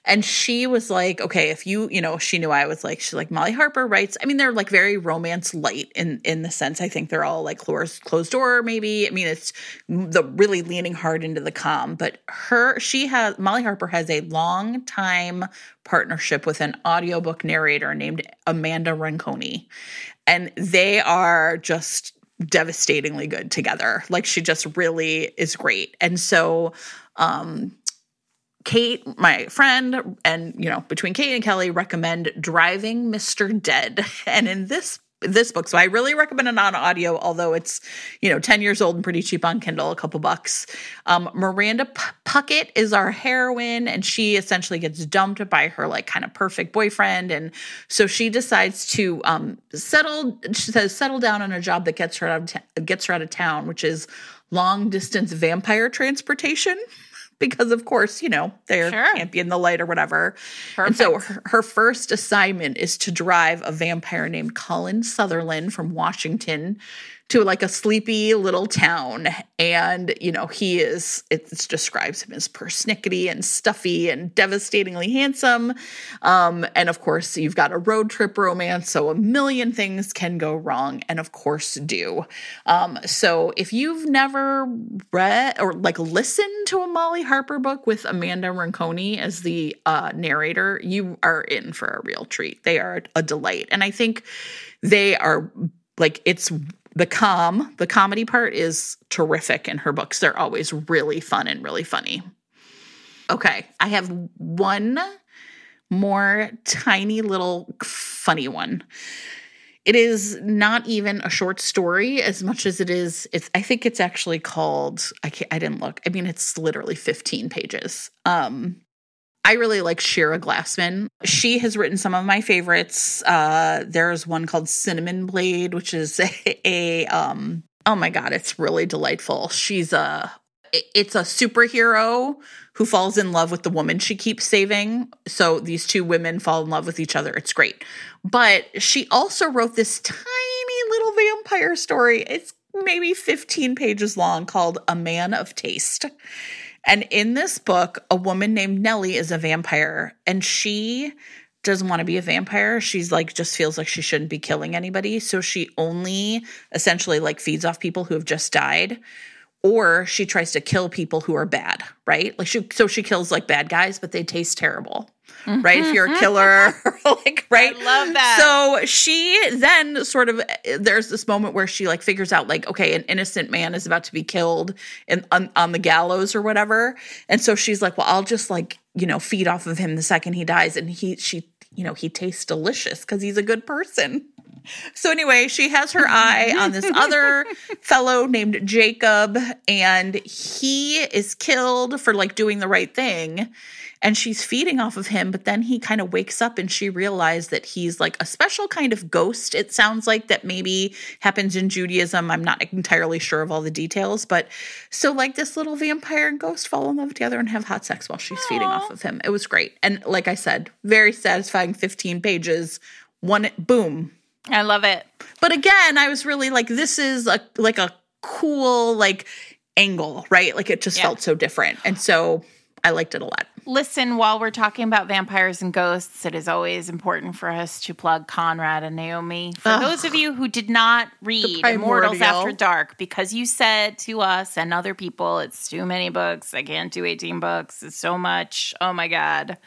And she was like, okay, if you, you know, she knew I was like she's like Molly Harper writes. I mean they're like very romance light in in the sense I think they're all like closed closed door maybe. I mean it's the really leaning hard into the calm, but her she has Molly Harper has a long time partnership with an audiobook narrator named Amanda Ronconi and they are just devastatingly good together. Like she just really is great. And so um Kate, my friend, and you know, between Kate and Kelly recommend Driving Mr. Dead. *laughs* And in this this book, so I really recommend it on audio, although it's you know 10 years old and pretty cheap on Kindle, a couple bucks. Um, Miranda P- Puckett is our heroine, and she essentially gets dumped by her like kind of perfect boyfriend, and so she decides to um, settle. She says settle down on a job that gets her out of ta- gets her out of town, which is long distance vampire transportation. Because of course, you know, they're Sure. can't be in the light or whatever. And so her, her first assignment is to drive a vampire named Colin Sutherland from Washington to like a sleepy little town. And, you know, he is, it describes him as persnickety and stuffy and devastatingly handsome. Um, and of course, you've got a road trip romance. So a million things can go wrong, and of course, do. Um, so if you've never read or like listened to a Molly Harper book with Amanda Ronconi as the uh, narrator, you are in for a real treat. They are a delight. And I think they are like, it's the com, the comedy part is terrific in her books. They're always really fun and really funny. Okay, I have one more tiny little funny one. It is not even a short story as much as it is. It's. I think it's actually called. I can't, I didn't look. I mean, it's literally fifteen pages. Um, I really like Shira Glassman. She has written some of my favorites. Uh, there's one called Cinnamon Blade, which is *laughs* a, a um. Oh my god, it's really delightful. She's a. It's a superhero who falls in love with the woman she keeps saving. So these two women fall in love with each other. It's great. But she also wrote this tiny little vampire story. It's maybe 15 pages long called A Man of Taste. And in this book, a woman named Nellie is a vampire and she doesn't want to be a vampire. She's like just feels like she shouldn't be killing anybody, so she only essentially like feeds off people who have just died or she tries to kill people who are bad, right? Like she so she kills like bad guys, but they taste terrible. Right? If you're a mm-hmm. killer, *laughs* *laughs* like right? I love that. So she then sort of there's this moment where she like figures out like okay, an innocent man is about to be killed in on, on the gallows or whatever. And so she's like, "Well, I'll just like, you know, feed off of him the second he dies." And he she you know, he tastes delicious cuz he's a good person. So anyway, she has her eye on this other *laughs* fellow named Jacob and he is killed for like doing the right thing and she's feeding off of him but then he kind of wakes up and she realized that he's like a special kind of ghost it sounds like that maybe happens in Judaism I'm not entirely sure of all the details but so like this little vampire and ghost fall in love together and have hot sex while she's feeding off of him it was great and like I said very satisfying 15 pages one boom I love it. but again, I was really like, this is a like a cool like angle, right? Like it just Yeah. felt so different, and so I liked it a lot. Listen, while we're talking about vampires and ghosts, it is always important for us to plug Conrad and Naomi. For Ugh. those of you who did not read Immortals. After Dark, because you said to us and other people, it's too many books. I can't do 18 books. It's so much. Oh my God.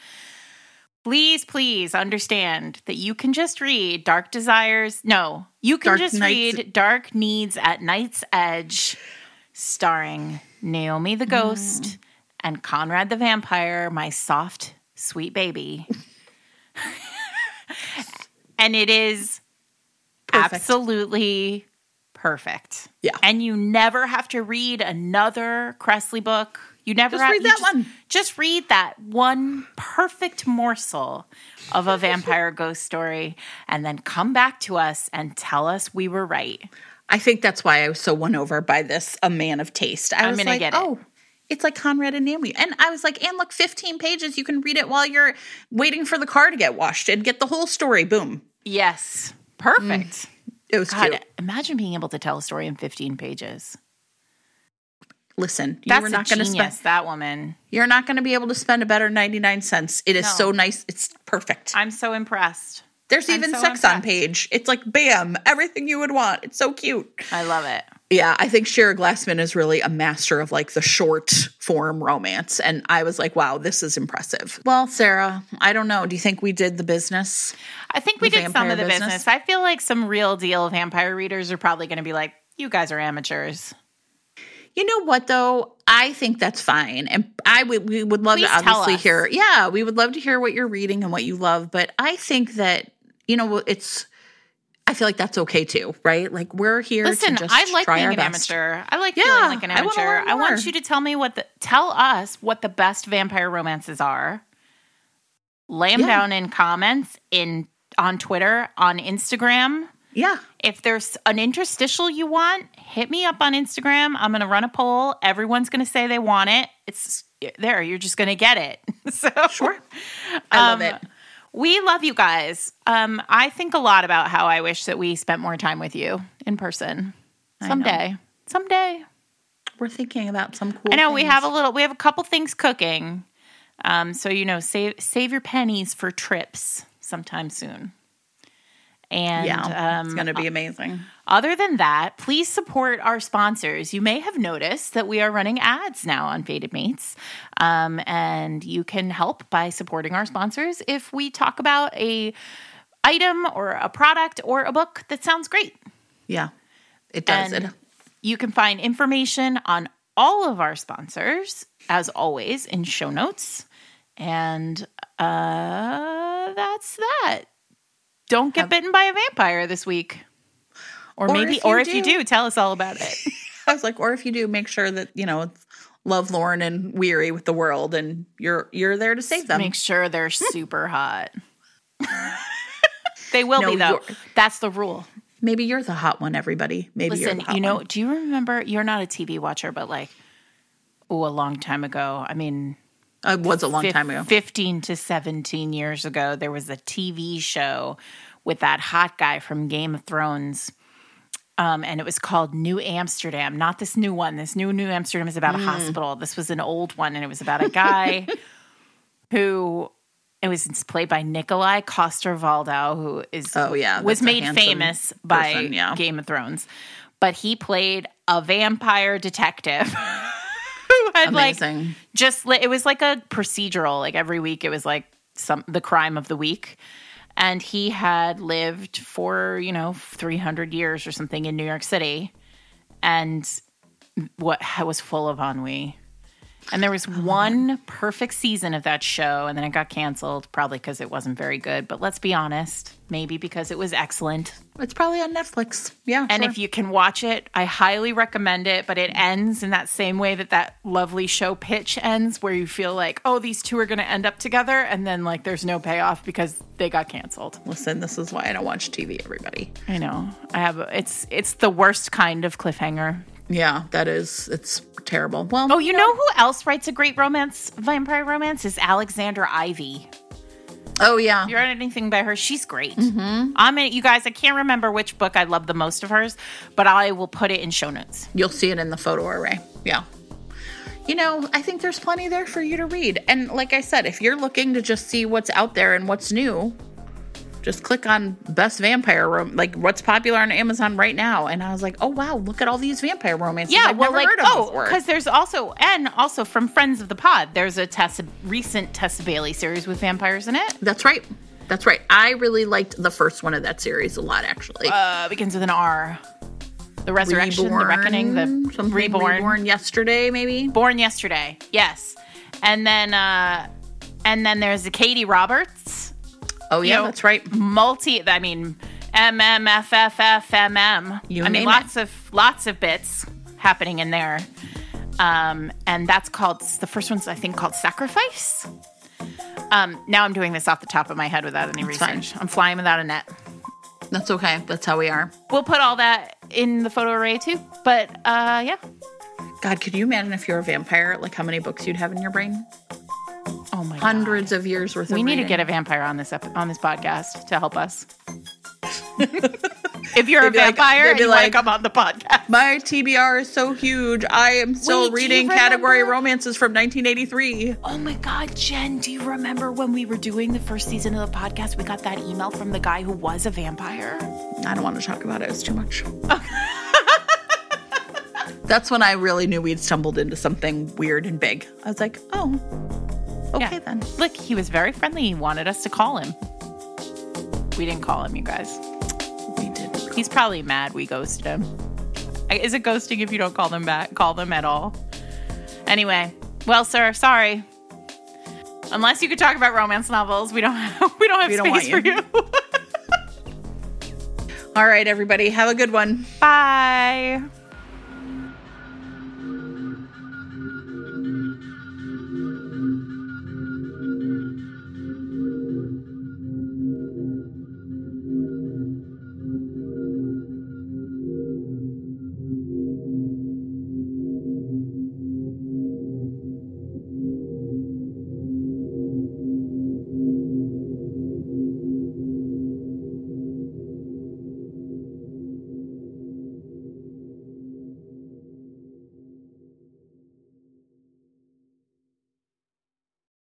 Please, please understand that you can just read Dark Desires. No, you can Dark just Nights- read Dark Needs at Night's Edge, starring Naomi the mm. Ghost and Conrad the Vampire, my soft, sweet baby. *laughs* and it is Perfect. absolutely perfect. Yeah. And you never have to read another Kresley book. You never Just have, read that just- one. Just read that one perfect morsel of a vampire *laughs* ghost story and then come back to us and tell us we were right. I think that's why I was so won over by this A Man of Taste. I I'm was gonna like, get it. oh, it's like Conrad and Naomi, and I was like, and look, fifteen pages. You can read it while you're waiting for the car to get washed and get the whole story. Boom. Yes. Perfect. Mm. It was God, cute. imagine being able to tell a story in 15 pages. Listen, you That's were a not going to spend. that woman. You're not going to be able to spend a better ninety nine cents. It is No. so nice. It's perfect. I'm so impressed. There's I'm even so sex on page. It's like bam, everything you would want. It's so cute. I love it. Yeah, I think Shira Glassman is really a master of like the short form romance. And I was like, wow, this is impressive. Well, Sarah, I don't know. Do you think we did the business? I think we did some of the business. business? I feel like some real deal vampire readers are probably going to be like, you guys are amateurs. You know what though? I think that's fine. And I would we would love Please to obviously hear. Yeah, we would love to hear what you're reading and what you love. But I think that, you know, it's I feel like that's okay too, right? Like we're here Listen, to just I like try being an best. amateur. I like Yeah, feeling like an I amateur. learn I, want you to tell me what the tell us what the best vampire romances are. Lay them Yeah. down in comments in on Twitter, on Instagram. Yeah. If there's an interstitial you want, hit me up on Instagram. I'm going to run a poll. Everyone's going to say they want it. It's there. You're just going to get it. *laughs* so Sure. I love um, it. We love you guys. Um, I think a lot about how I wish that we spent more time with you in person someday. Someday. We're thinking about some cool I know we things. have a little. We have a couple things cooking. Um, so you know, save save your pennies for trips sometime soon. And Yeah, um, it's going to be amazing. other than that, please support our sponsors. You may have noticed that we are running ads now on Fated Mates. Um, and you can help by supporting our sponsors if we talk about a item or a product or a book that sounds great. Yeah, it does. And you can find information on all of our sponsors, as always, in show notes. And uh, that's that. Don't get um, bitten by a vampire this week. Or, Or maybe, if or if you do- do, tell us all about it. *laughs* I was like, or if you do, make sure that you know love lovelorn and weary with the world, and you're you're there to save them. Make sure they're hmm. super hot. *laughs* they will No, be, though. That's the rule. Maybe you're the hot one, everybody. Maybe you're Listen, you know, one. do you remember? You're not a TV watcher, but like, oh, a long time ago. I mean, it was a long time ago. 15 to 17 years ago, there was a TV show with that hot guy from Game of Thrones. Um, and it was called New Amsterdam, not this new one. This new New Amsterdam is Mm. about a hospital. This was an old one, and it was about a guy *laughs* who it was played by Nikolaj Coster Waldau, who is Oh, yeah, was made famous by person, yeah. Game of Thrones. but he played a vampire detective *laughs* had like Amazing. just it was like a procedural like every week it was like some the crime of the week. And he had lived for you know 300 years or something in new york city. And what was full of ennui and there was oh, one perfect season of that show and then it got canceled probably because it wasn't very good but let's be honest maybe because it was excellent It's probably on Netflix. Yeah. and sure. if you can watch it, I highly recommend it. But it ends in that same way that that lovely show pitch ends, where you feel like, oh, these two are going to end up together, and then like there's no payoff because they got canceled. listen, this is why I don't watch TV. Everybody. I know. I have. It's it's the worst kind of cliffhanger. Yeah, that is. It's terrible. Well, Oh, you know who else writes a great romance, vampire romance? Is Alexandra Ivy. Oh yeah. If you read anything by her, she's great. Mm-hmm. I'm in, you guys. I can't remember which book I love the most of hers, but I will put it in show notes. You'll see it in the photo array. Yeah. You know, I think there's plenty there for you to read. And like I said, if you're looking to just see what's out there and what's new, just click on best vampire rom- like what's popular on Amazon right now. And I was like, oh wow, look at all these vampire romances. Yeah, I've well, never like heard of oh, because there's also and also from friends of the pod, there's a Tessa recent Tessa Bailey series with vampires in it. That's right. That's right. I really liked the first one of that series a lot, actually. Uh, begins with an R. The resurrection, the reckoning, the something reborn. reborn yesterday, maybe. born yesterday. Yes, and then uh, and then there's the Katee Roberts, Oh yeah, know, that's right. multi. I mean, MMFFFMM. You I mean, lots of lots of bits happening in there. Um, and that's called the first one's I think called Sacrifice. Um, now I'm doing this off the top of my head without any That's fine. I'm flying without a net. That's okay. That's how we are. We'll put all that in the photo array too. But uh, yeah. God, could you imagine if you're a vampire, like how many books you'd have in your brain? Oh my god. Hundreds of years worth of We need to get a vampire on this ep- on this podcast to help us. *laughs* if you're a They'd like- vampire be you like- come on the podcast, My TBR is so huge. I am still Wait, reading category romances from 1983. oh my god, Jen, do you remember when we were doing the first season of the podcast? We got that email from the guy who was a vampire. I don't want to talk about it. It's too much. *laughs* That's when I really knew we'd stumbled into something weird and big. I was like, oh, okay Yeah. then. Look, he was very friendly. He wanted us to call him. We didn't call him, you guys. We did. He's probably mad we ghosted him. Is it ghosting if you don't call them back? Call them at all? Anyway, well, sir, sorry. Unless you could talk about romance novels, we don't have, *laughs* we don't have We don't space for you. you. *laughs* All right, everybody. Have a good one. Bye.